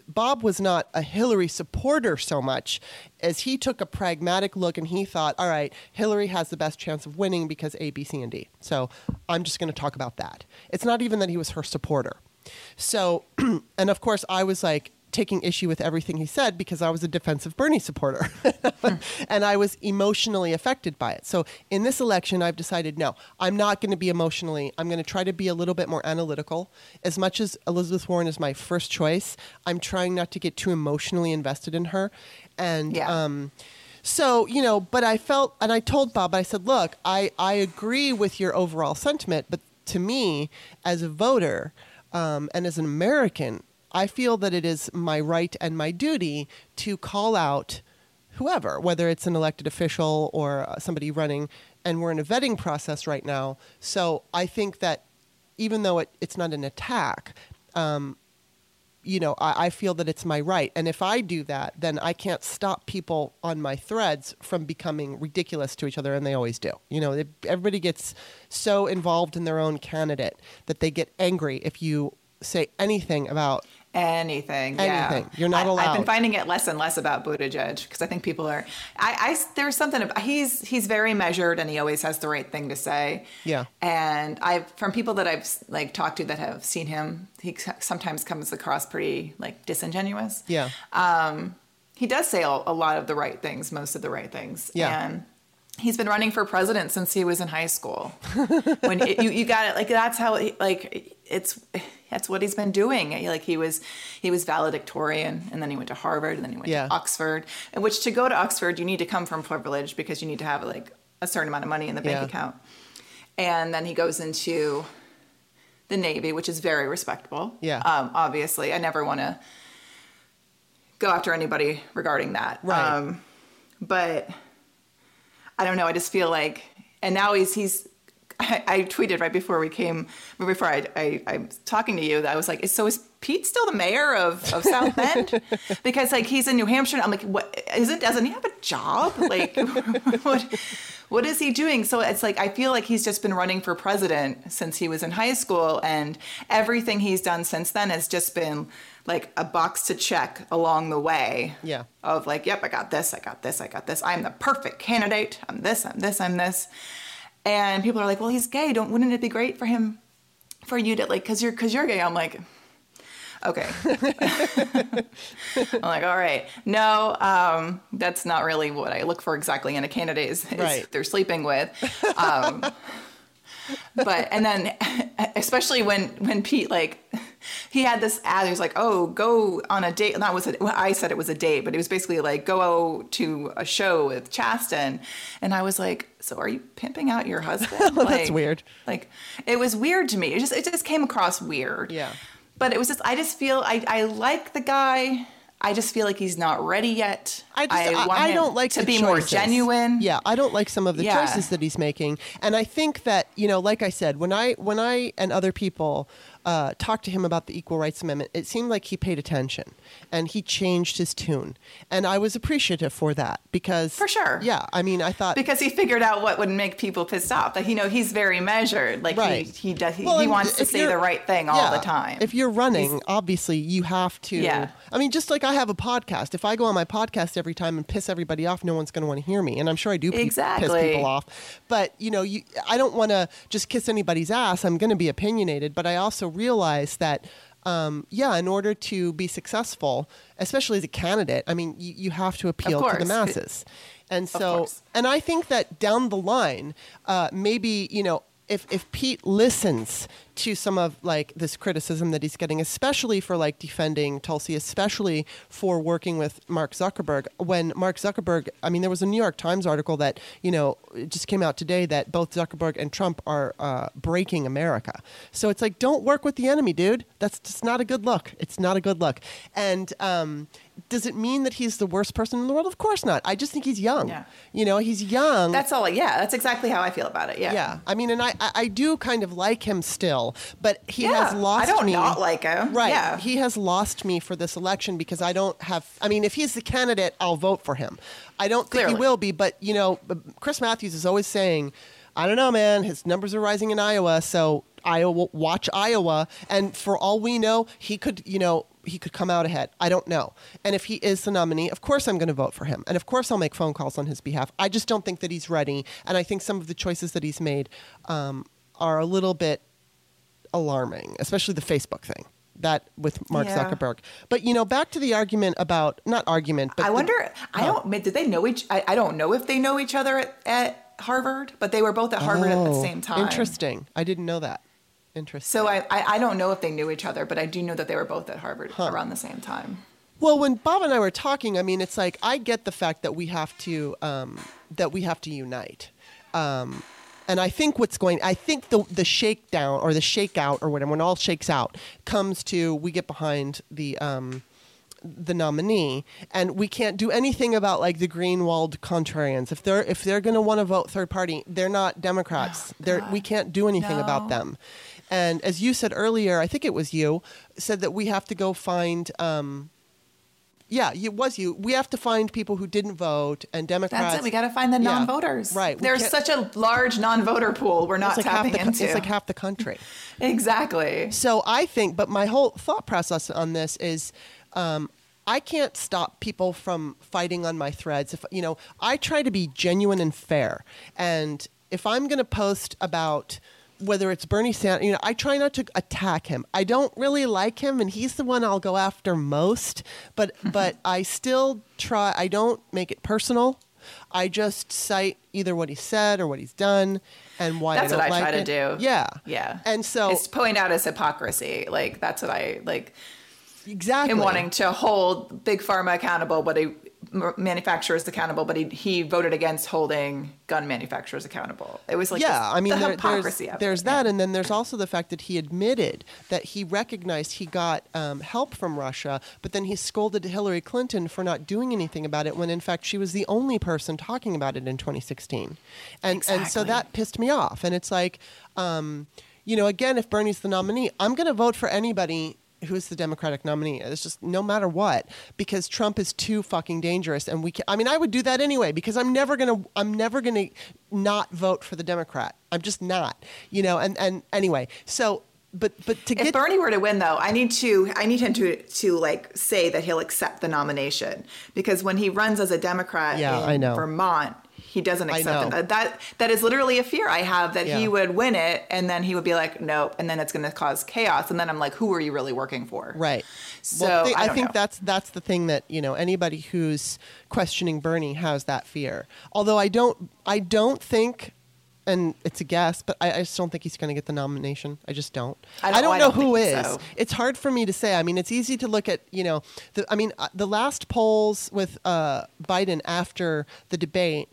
[SPEAKER 1] Bob was not a Hillary supporter so much as he took a pragmatic look and he thought, all right, Hillary has the best chance of winning because A, B, C, and D. So I'm just going to talk about that. It's not even that he was her supporter. So, and of course, I was like taking issue with everything he said because I was a defensive Bernie supporter and I was emotionally affected by it. So in this election, I've decided no, I'm not going to be emotionally, I'm going to try to be a little bit more analytical. As much as Elizabeth Warren is my first choice, I'm trying not to get too emotionally invested in her. And,
[SPEAKER 2] Yeah.
[SPEAKER 1] um, so, you know, but I felt, and I told Bob, I said, look, I, I agree with your overall sentiment, but to me, as a voter um, and as an American, I feel that it is my right and my duty to call out whoever, whether it's an elected official or uh, somebody running. And we're in a vetting process right now. So I think that even though it, it's not an attack, um, you know, I, I feel that it's my right. And if I do that, then I can't stop people on my threads from becoming ridiculous to each other, and they always do. You know, everybody gets so involved in their own candidate that they get angry if you say anything about
[SPEAKER 2] Anything,
[SPEAKER 1] Anything.
[SPEAKER 2] yeah.
[SPEAKER 1] You're not
[SPEAKER 2] I, I've been finding it less and less about Buttigieg because I think people are. I, I there's something. About, he's he's very measured and he always has the right thing to say.
[SPEAKER 1] Yeah.
[SPEAKER 2] And I've from people that I've like talked to that have seen him, he sometimes comes across pretty like disingenuous.
[SPEAKER 1] Yeah.
[SPEAKER 2] Um, he does say a, a lot of the right things, most of the right things.
[SPEAKER 1] Yeah.
[SPEAKER 2] And he's been running for president since he was in high school. when it, you you got it, like that's how it, like it's that's what he's been doing. Like he was he was valedictorian, and then he went to Harvard, and then he went
[SPEAKER 1] Yeah.
[SPEAKER 2] to Oxford. And which to go to Oxford, you need to come from privilege because you need to have like a certain amount of money in the bank
[SPEAKER 1] Yeah.
[SPEAKER 2] account. And then he goes into the Navy, which is very respectable.
[SPEAKER 1] Yeah.
[SPEAKER 2] Um, obviously, I never want to go after anybody regarding that.
[SPEAKER 1] Right.
[SPEAKER 2] Um, but I don't know. I just feel like, and now he's he's. I, I tweeted right before we came, before I, I I'm talking to you that I was like, so is Pete still the mayor of, of South Bend? because like he's in New Hampshire. I'm like, what isn't? Doesn't he have a job? Like, what? What is he doing? So it's like I feel like he's just been running for president since he was in high school, and everything he's done since then has just been like a box to check along the way
[SPEAKER 1] Yeah.
[SPEAKER 2] of like, yep, I got this, I got this, I got this. I'm the perfect candidate. I'm this, I'm this, I'm this. And people are like, well, he's gay. Don't wouldn't it be great for him, for you to like, cause you're cause you're gay. I'm like, okay. I'm like, all right, no, um, that's not really what I look for exactly in a candidate. Is, is
[SPEAKER 1] Right.
[SPEAKER 2] they're sleeping with. Um, but and then especially when when Pete like he had this ad he was like oh go on a date that was a, well, I said it was a date but it was basically like go to a show with Chasten. And I was like so are you pimping out your husband?
[SPEAKER 1] Well, that's weird.
[SPEAKER 2] like it was weird to me. It just it just came across weird.
[SPEAKER 1] Yeah.
[SPEAKER 2] but it was just I just feel I I like the guy. I just feel like he's not ready yet.
[SPEAKER 1] I just I,
[SPEAKER 2] want
[SPEAKER 1] I don't like
[SPEAKER 2] to be more genuine.
[SPEAKER 1] Yeah, I don't like some of the
[SPEAKER 2] Yeah.
[SPEAKER 1] choices that he's making, and I think that you know, like I said, when I when I and other people uh, talked to him about the Equal Rights Amendment, it seemed like he paid attention and he changed his tune, and I was appreciative for that because
[SPEAKER 2] For sure.
[SPEAKER 1] yeah, I mean, I thought
[SPEAKER 2] because he figured out what would make people pissed off. Like you know, he's very measured. Like
[SPEAKER 1] Right.
[SPEAKER 2] he he does he,
[SPEAKER 1] Well,
[SPEAKER 2] he wants to say the right thing all the time.
[SPEAKER 1] If you're running, obviously you have to.
[SPEAKER 2] Yeah.
[SPEAKER 1] I mean, just like I have a podcast. If I go on my podcast every time and piss everybody off, no one's going to want to hear me. And I'm sure I do pe- piss people off. But you know, you, I don't want to just kiss anybody's ass. I'm going to be opinionated, but I also realize that. Um, yeah, in order to be successful, especially as a candidate, I mean, you, you have to appeal to the masses. And so, and I think that down the line, uh, maybe you know, if if Pete listens to some of like this criticism that he's getting, especially for like defending Tulsi, especially for working with Mark Zuckerberg, when Mark Zuckerberg, I mean, there was a New York Times article that you know just came out today that both Zuckerberg and Trump are uh, breaking America. So it's like, don't work with the enemy, dude. That's just not a good look. It's not a good look. And um, does it mean that he's the worst person in the world? Of course not. I just think he's young.
[SPEAKER 2] Yeah.
[SPEAKER 1] You know, he's young.
[SPEAKER 2] that's all. Yeah, that's exactly how I feel about it. Yeah.
[SPEAKER 1] yeah. I mean, and I, I, I do kind of like him still, but he
[SPEAKER 2] Yeah,
[SPEAKER 1] has lost me.
[SPEAKER 2] I don't
[SPEAKER 1] me.
[SPEAKER 2] not like him.
[SPEAKER 1] Right.
[SPEAKER 2] Yeah.
[SPEAKER 1] He has lost me for this election because I don't have. I mean, if he's the candidate, I'll vote for him. I don't think he will be, but you know, Chris Matthews is always saying, I don't know, man. His numbers are rising in Iowa, so Iowa, watch Iowa. And for all we know, he could, you know, he could come out ahead. I don't know. And if he is the nominee, of course I'm going to vote for him. And of course I'll make phone calls on his behalf. I just don't think that he's ready. And I think some of the choices that he's made um, are a little bit alarming, especially the Facebook thing. That with Mark
[SPEAKER 2] Yeah.
[SPEAKER 1] Zuckerberg, but you know, back to the argument about not argument, but
[SPEAKER 2] I
[SPEAKER 1] the-
[SPEAKER 2] wonder. I
[SPEAKER 1] Oh.
[SPEAKER 2] don't. Did they know each? I, I don't know if they know each other at, at Harvard, but they were both at Harvard at the
[SPEAKER 1] Oh,
[SPEAKER 2] same time.
[SPEAKER 1] Interesting. I didn't know that. Interesting.
[SPEAKER 2] So I, I I don't know if they knew each other, but I do know that they were both at Harvard around the same time.
[SPEAKER 1] Well, when Bob and I were talking, I mean, it's like I get the fact that we have to um, that we have to unite, um, and I think what's going, I think the the shakedown or the shakeout or whatever, when all shakes out, comes to we get behind the. Um, the nominee, and we can't do anything about like the greenwald contrarians. If they're if they're going to want to vote third party, they're not Democrats. they're we can't do anything about them. And as you said earlier, I think it was you said that we have to go find. Um, yeah, it was you. We have to find people who didn't vote and Democrats.
[SPEAKER 2] That's it. We got to find the non-voters.
[SPEAKER 1] right.
[SPEAKER 2] There's such a large non-voter pool. We're not
[SPEAKER 1] like half
[SPEAKER 2] tapping
[SPEAKER 1] the,
[SPEAKER 2] into.
[SPEAKER 1] It's like half the country.
[SPEAKER 2] exactly.
[SPEAKER 1] So I think, but my whole thought process on this is, um, I can't stop people from fighting on my threads. If you know, I try to be genuine and fair, and if I'm going to post about whether it's Bernie Sanders, you know, I try not to attack him. I don't really like him, and he's the one I'll go after most. But but I still try. I don't make it personal. I just cite either what he said or what he's done, and why
[SPEAKER 2] That's
[SPEAKER 1] I
[SPEAKER 2] what I
[SPEAKER 1] like
[SPEAKER 2] try
[SPEAKER 1] it.
[SPEAKER 2] to do.
[SPEAKER 1] Yeah,
[SPEAKER 2] Yeah.
[SPEAKER 1] And so
[SPEAKER 2] it's point out his hypocrisy. Like that's what I like
[SPEAKER 1] exactly
[SPEAKER 2] him wanting to hold big pharma accountable, but he manufacturers accountable, but he he voted against holding gun manufacturers accountable. It was like
[SPEAKER 1] yeah,
[SPEAKER 2] this-
[SPEAKER 1] I mean,
[SPEAKER 2] the
[SPEAKER 1] there, there's,
[SPEAKER 2] hypocrisy it.
[SPEAKER 1] there's that, and then there's also the fact that he admitted that he recognized he got um, help from Russia, but then he scolded Hillary Clinton for not doing anything about it when, in fact, she was the only person talking about it in 2016, and and so that pissed me off. And it's like, um, you know, again, if Bernie's the nominee, I'm going to vote for anybody. Who is the Democratic nominee? It's just no matter what, because Trump is too fucking dangerous, and we. Can, I mean, I would do that anyway because I'm never gonna. I'm never gonna not vote for the Democrat. I'm just not. You know. And and anyway, so but but to
[SPEAKER 2] If
[SPEAKER 1] get
[SPEAKER 2] Bernie were to win, though, I need to I need him to to like say that he'll accept the nomination because when he runs as a Democrat
[SPEAKER 1] Yeah,
[SPEAKER 2] in
[SPEAKER 1] I know.
[SPEAKER 2] Vermont, he doesn't accept it. That that is literally a fear I have that
[SPEAKER 1] Yeah.
[SPEAKER 2] he would win it and then he would be like, nope, and then it's going to cause chaos, and then I'm like, who are you really working for?
[SPEAKER 1] Right.
[SPEAKER 2] So
[SPEAKER 1] well, thi-
[SPEAKER 2] I,
[SPEAKER 1] I,
[SPEAKER 2] don't
[SPEAKER 1] think
[SPEAKER 2] know.
[SPEAKER 1] that's that's the thing that you know anybody who's questioning Bernie has that fear. Although I don't, I don't think, and it's a guess, but I, I just don't think he's going to get the nomination. I just don't.
[SPEAKER 2] I
[SPEAKER 1] I
[SPEAKER 2] don't-
[SPEAKER 1] don't,
[SPEAKER 2] I
[SPEAKER 1] know
[SPEAKER 2] don't
[SPEAKER 1] who is.
[SPEAKER 2] so.
[SPEAKER 1] It's hard for me to say. I mean, it's easy to look at. You know, the, I mean, uh, the last polls with uh, Biden after the debate.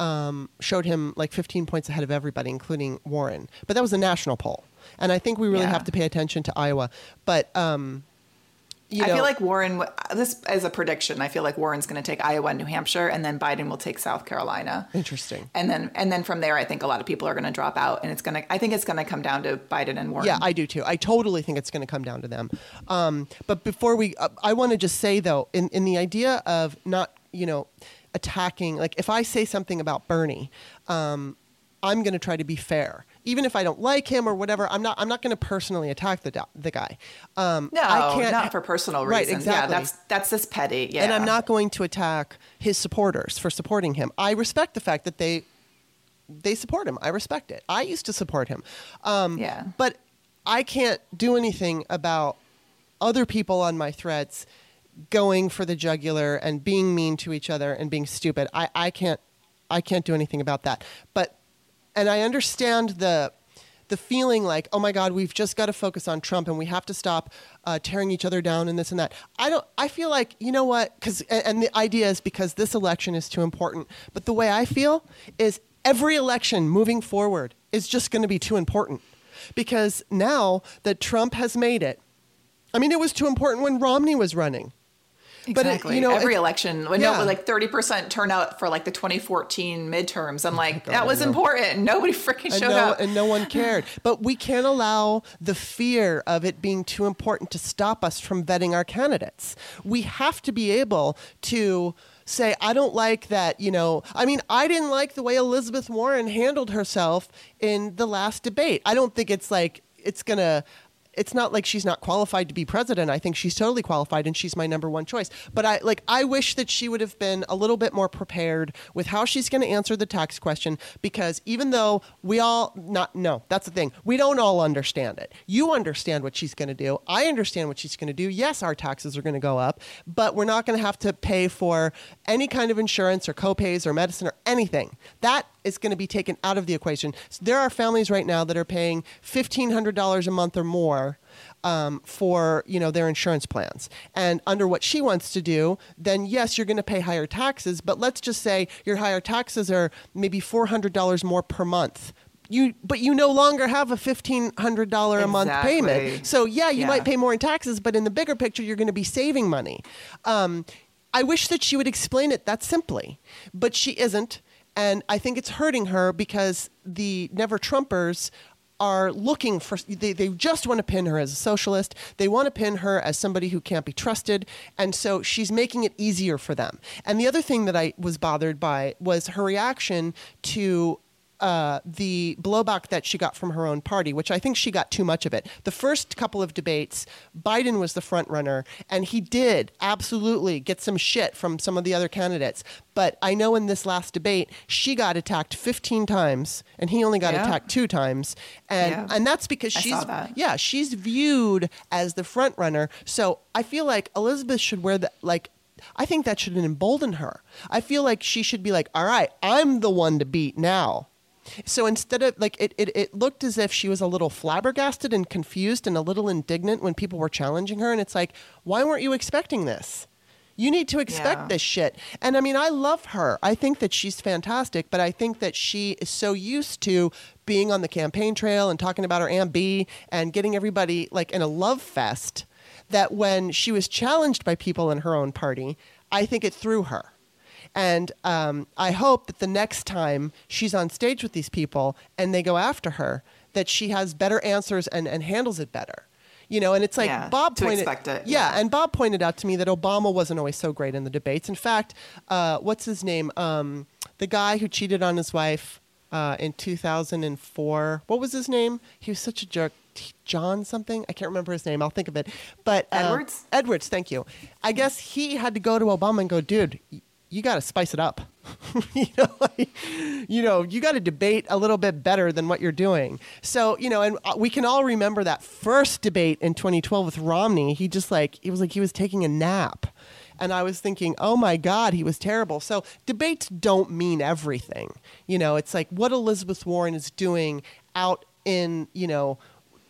[SPEAKER 1] Um, showed him like 15 points ahead of everybody, including Warren. But that was a national poll, and I think we really
[SPEAKER 2] Yeah.
[SPEAKER 1] have to pay attention to Iowa. But um, you
[SPEAKER 2] I
[SPEAKER 1] know,
[SPEAKER 2] feel like Warren. This as a prediction. I feel like Warren's going to take Iowa and New Hampshire, and then Biden will take South Carolina.
[SPEAKER 1] Interesting.
[SPEAKER 2] And then and then from there, I think a lot of people are going to drop out, and it's going to. I think it's going to come down to Biden and Warren.
[SPEAKER 1] Yeah, I do too. I totally think it's going to come down to them. Um, but before we, uh, I want to just say though, in, in the idea of not, you know, attacking, like if I say something about Bernie, um, I'm going to try to be fair. Even if I don't like him or whatever, I'm not. I'm not going to personally attack the the guy. Um,
[SPEAKER 2] No,
[SPEAKER 1] I can't,
[SPEAKER 2] not for personal reasons.
[SPEAKER 1] Right, exactly.
[SPEAKER 2] Yeah, that's that's this petty. Yeah,
[SPEAKER 1] And I'm not going to attack his supporters for supporting him. I respect the fact that they they support him. I respect it. I used to support him. Um,
[SPEAKER 2] Yeah.
[SPEAKER 1] But I can't do anything about other people on my threads going for the jugular and being mean to each other and being stupid. I, I can't I can't do anything about that. But and I understand the the feeling like, oh my God, we've just got to focus on Trump and we have to stop uh, tearing each other down and this and that. I don't. I feel like you know what? Because and, and the idea is because this election is too important. But the way I feel is every election moving forward is just going to be too important because now that Trump has made it. I mean, it was too important when Romney was running. But it-
[SPEAKER 2] Exactly.
[SPEAKER 1] you know,
[SPEAKER 2] every
[SPEAKER 1] it-
[SPEAKER 2] election, when it
[SPEAKER 1] yeah.
[SPEAKER 2] was like 30% turnout for like the 2014 midterms, I'm oh like,
[SPEAKER 1] God,
[SPEAKER 2] that was important. Nobody freaking
[SPEAKER 1] and
[SPEAKER 2] showed
[SPEAKER 1] no,
[SPEAKER 2] up.
[SPEAKER 1] and no one cared. But we can't allow the fear of it being too important to stop us from vetting our candidates. We have to be able to say, I don't like that, you know. I mean, I didn't like the way Elizabeth Warren handled herself in the last debate. I don't think it's like it's going to it's not like she's not qualified to be president. I think she's totally qualified and she's my number one choice. But I like I wish that she would have been a little bit more prepared with how she's going to answer the tax question because even though we all not no, that's the thing. We don't all understand it. You understand what she's going to do. I understand what she's going to do. Yes, our taxes are going to go up, but we're not going to have to pay for any kind of insurance or copays or medicine or anything. That is going to be taken out of the equation. So there are families right now that are paying $1500 a month or more um, for you know their insurance plans. And under what she wants to do, then yes, you're going to pay higher taxes. But let's just say your higher taxes are maybe four hundred dollars more per month. You, but you no longer have a fifteen hundred dollar a month payment. So yeah, you
[SPEAKER 2] Yeah.
[SPEAKER 1] might pay more in taxes, but in the bigger picture, you're going to be saving money. Um, I wish that she would explain it that simply, but she isn't. And I think it's hurting her because the Never Trumpers are looking for, they, they just want to pin her as a socialist. They want to pin her as somebody who can't be trusted. And so she's making it easier for them. And the other thing that I was bothered by was her reaction to uh, the blowback that she got from her own party, which I think she got too much of it. The first couple of debates, Biden was the front runner, and he did absolutely get some shit from some of the other candidates. But I know in this last debate, she got attacked 15 times, and he only got
[SPEAKER 2] Yeah.
[SPEAKER 1] attacked two times, and
[SPEAKER 2] Yeah.
[SPEAKER 1] and that's because she's
[SPEAKER 2] that.
[SPEAKER 1] yeah she's viewed as the front runner. So I feel like Elizabeth should wear the like. I think that should embolden her. I feel like she should be like, all right, I'm the one to beat now. So instead of like it, it, it looked as if she was a little flabbergasted and confused and a little indignant when people were challenging her. And it's like, why weren't you expecting this? You need to expect
[SPEAKER 2] Yeah.
[SPEAKER 1] this shit. And I mean, I love her. I think that she's fantastic, but I think that she is so used to being on the campaign trail and talking about her Aunt Bee and getting everybody like in a love fest that when she was challenged by people in her own party, I think it threw her. And um, I hope that the next time she's on stage with these people and they go after her, that she has better answers and, and handles it better. You know, and it's like
[SPEAKER 2] Yeah,
[SPEAKER 1] Bob
[SPEAKER 2] to
[SPEAKER 1] pointed,
[SPEAKER 2] expect it,
[SPEAKER 1] yeah,
[SPEAKER 2] yeah.
[SPEAKER 1] and Bob pointed out to me that Obama wasn't always so great in the debates. In fact, uh, what's his name? Um, the guy who cheated on his wife uh, in 2004. What was his name? He was such a jerk. John something. I can't remember his name. I'll think of it. But uh,
[SPEAKER 2] Edwards?
[SPEAKER 1] Edwards. Thank you. I guess he had to go to Obama and go, dude. You got to spice it up. you know, like, you know, you got to debate a little bit better than what you're doing. So, you know, and uh, we can all remember that first debate in 2012 with Romney. He just like, it was like he was taking a nap. And I was thinking, oh my God, he was terrible. So debates don't mean everything. You know, it's like what Elizabeth Warren is doing out in, you know,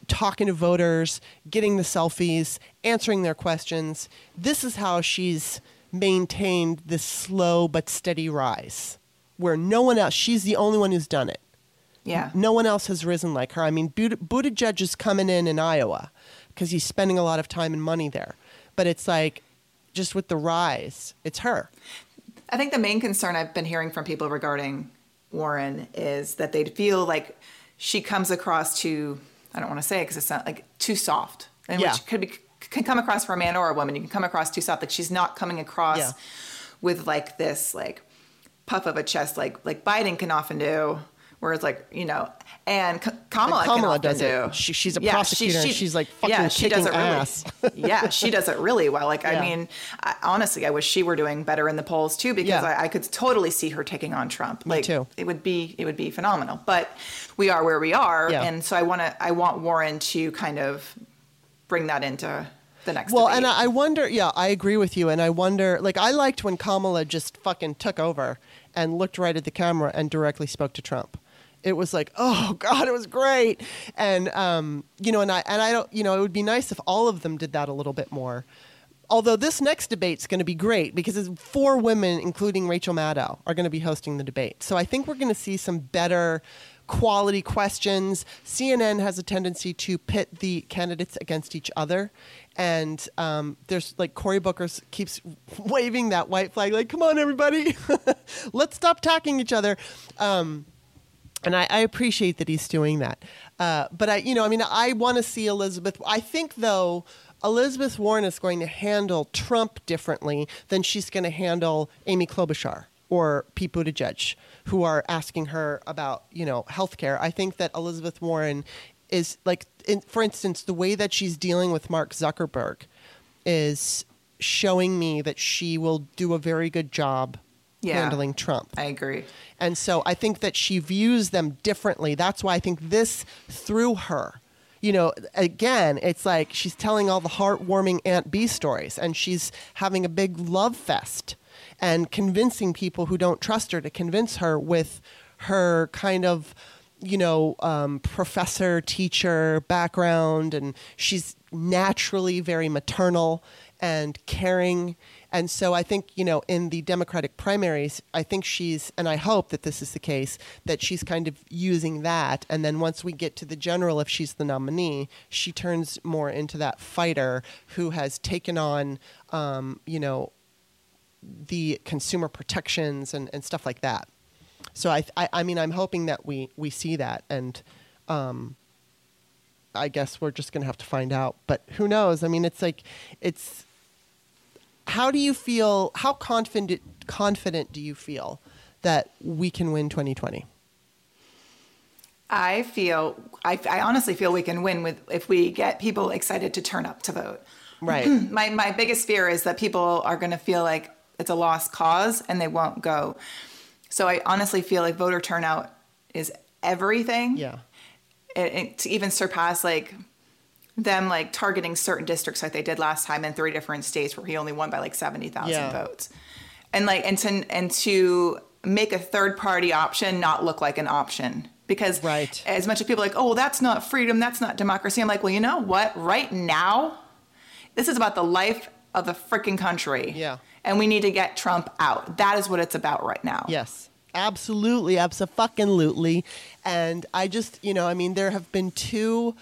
[SPEAKER 1] talking to voters, getting the selfies, answering their questions. This is how she's maintained this slow but steady rise, where no one else, she's the only one who's done it.
[SPEAKER 2] Yeah.
[SPEAKER 1] No one else has risen like her. I mean, But- Buttigieg is coming in in Iowa because he's spending a lot of time and money there. But it's like, just with the rise, it's her.
[SPEAKER 2] I think the main concern I've been hearing from people regarding Warren is that they feel like she comes across too, I don't want to say it because it's not like too soft. And
[SPEAKER 1] Yeah.
[SPEAKER 2] which could be can come across for a man or a woman. You can come across too soft. Like she's not coming across
[SPEAKER 1] Yeah.
[SPEAKER 2] with like this like puff of a chest like like Biden can often do. Whereas like, you know, and K- Kamala,
[SPEAKER 1] Like Kamala does it.
[SPEAKER 2] do.
[SPEAKER 1] She- she's a prosecutor and she's, like, fucking
[SPEAKER 2] yeah, she
[SPEAKER 1] kicking
[SPEAKER 2] does it really,
[SPEAKER 1] ass.
[SPEAKER 2] yeah, she does it really well. Like,
[SPEAKER 1] Yeah.
[SPEAKER 2] I mean, I, honestly, I wish she were doing better in the polls too, because
[SPEAKER 1] Yeah.
[SPEAKER 2] I, I could totally see her taking on Trump.
[SPEAKER 1] Me
[SPEAKER 2] like,
[SPEAKER 1] too.
[SPEAKER 2] It would be, it would be phenomenal. But we are where we are,
[SPEAKER 1] Yeah.
[SPEAKER 2] and so I want to, I want Warren to kind of bring that into the next.
[SPEAKER 1] Well,
[SPEAKER 2] debate.
[SPEAKER 1] and I wonder, yeah, I agree with you. And I wonder, like, I liked when Kamala just fucking took over and looked right at the camera and directly spoke to Trump. It was like, oh God, it was great. And, um, you know, and I, and I don't, you know, it would be nice if all of them did that a little bit more. Although this next debate's going to be great because it's four women, including Rachel Maddow, are going to be hosting the debate. So I think we're going to see some better quality questions. CNN has a tendency to pit the candidates against each other. And um, there's like Cory Booker keeps waving that white flag, like, come on, everybody, let's stop attacking each other. Um, and I, I appreciate that he's doing that. Uh, but I, you know, I mean, I want to see Elizabeth. I think though, Elizabeth Warren is going to handle Trump differently than she's going to handle Amy Klobuchar or Pete Buttigieg, who are asking her about, you know, healthcare. I think that Elizabeth Warren is like, in, for instance, the way that she's dealing with Mark Zuckerberg is showing me that she will do a very good job
[SPEAKER 2] Yeah.
[SPEAKER 1] handling Trump.
[SPEAKER 2] I agree.
[SPEAKER 1] And so I think that she views them differently. That's why I think this threw her. You know, again, it's like she's telling all the heartwarming Aunt Bee stories and she's having a big love fest and convincing people who don't trust her to convince her with her kind of, you know, um, professor, teacher background. And she's naturally very maternal and caring. And so I think, you know, in the Democratic primaries, I think she's, and I hope that this is the case, that she's kind of using that. And then once we get to the general, if she's the nominee, she turns more into that fighter who has taken on, um, you know, the consumer protections and, and stuff like that. So I, I, I mean, I'm hoping that we, we see that. And, um, I guess we're just going to have to find out. But who knows? I mean, it's like, it's. How do you feel? How confident confident do you feel that we can win 2020?
[SPEAKER 2] I feel, I, I honestly feel we can win with if we get people excited to turn up to vote.
[SPEAKER 1] Right.
[SPEAKER 2] my my biggest fear is that people are going to feel like it's a lost cause and they won't go. So I honestly feel like voter turnout is everything.
[SPEAKER 1] yeah.
[SPEAKER 2] It, it, to even surpass like them like targeting certain districts like they did last time in three different states where he only won by like 70,000
[SPEAKER 1] Yeah.
[SPEAKER 2] votes. And like and to and to make a third party option not look like an option because
[SPEAKER 1] Right.
[SPEAKER 2] as much as people are like, "Oh, well, that's not freedom, that's not democracy." I'm like, "Well, you know what? Right now, this is about the life of the freaking country.
[SPEAKER 1] Yeah.
[SPEAKER 2] And we need to get Trump out. That is what it's about right now.
[SPEAKER 1] Yes. Absolutely, absolutely. And I just, you know, I mean, there have been two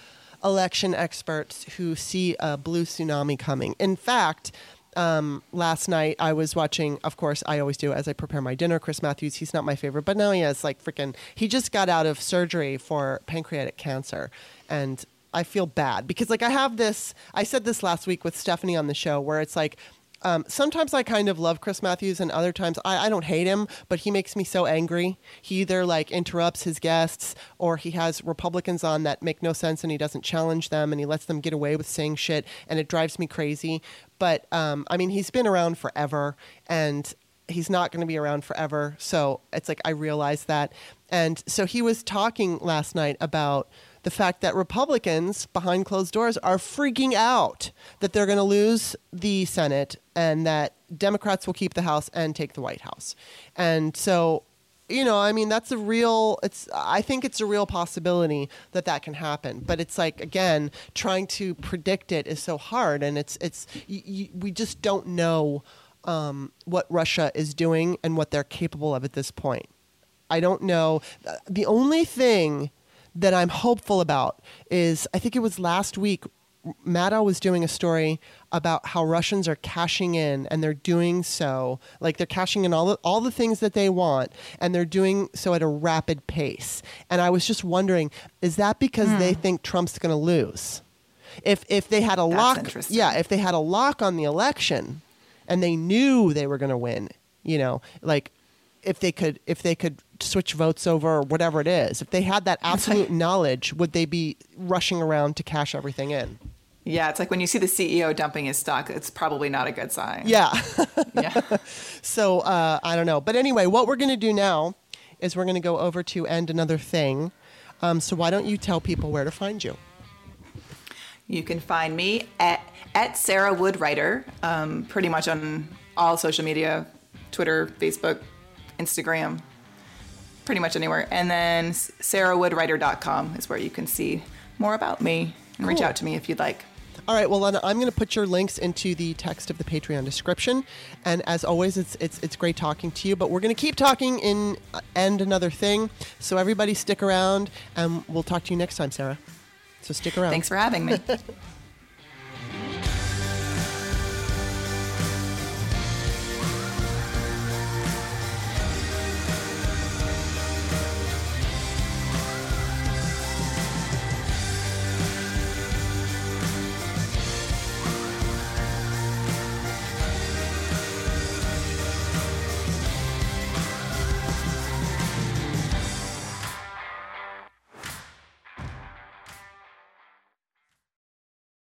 [SPEAKER 1] election experts who see a blue tsunami coming. In fact, um, last night I was watching, of course, I always do as I prepare my dinner. Chris Matthews, he's not my favorite, but now he has like freaking, he just got out of surgery for pancreatic cancer. And I feel bad because, like, I have this, I said this last week with Stephanie on the show where it's like, um, sometimes I kind of love Chris Matthews, and other times I, I don't hate him, but he makes me so angry. He either like interrupts his guests, or he has Republicans on that make no sense, and he doesn't challenge them, and he lets them get away with saying shit, and it drives me crazy. But um, I mean, he's been around forever, and he's not going to be around forever. So it's like I realize that, and so he was talking last night about the fact that Republicans behind closed doors are freaking out that they're going to lose the Senate and that Democrats will keep the House and take the White House. And so, you know, I mean, that's a real, it's, I think it's a real possibility that that can happen. But it's like, again, trying to predict it is so hard. And it's, it's, y y we just don't know um, what Russia is doing and what they're capable of at this point. I don't know. The only thing that I'm hopeful about is I think it was last week. Maddow was doing a story about how Russians are cashing in, and they're doing so like they're cashing in all the, all the things that they want, and they're doing so at a rapid pace. And I was just wondering, is that because they hmm. think Trump's going to lose? If if they had a
[SPEAKER 2] That's
[SPEAKER 1] lock, yeah, if they had a lock on the election, and they knew they were going to win, you know, like if they could if they could switch votes over or whatever it is, if they had that absolute knowledge, would they be rushing around to cash everything in?
[SPEAKER 2] Yeah, it's like when you see the CEO dumping his stock, it's probably not a good sign.
[SPEAKER 1] Yeah.
[SPEAKER 2] Yeah.
[SPEAKER 1] so uh, I don't know, but anyway, what we're going to do now is we're going to go over to end another thing. Um, so why don't you tell people where to find you?
[SPEAKER 2] You can find me at, at Sarah Wood Writer, um, pretty much on all social media Twitter, Facebook, Instagram, pretty much anywhere. And then sarahwoodwriter.com is where you can see more about me and reach out to me if you'd like.
[SPEAKER 1] All right, well, then I'm going to put your links into the text of the Patreon description. And as always, it's it's it's great talking to you. But we're going to keep talking in uh, end another thing. So everybody, stick around, and we'll talk to you next time, Sarah. So stick around.
[SPEAKER 2] Thanks for having me.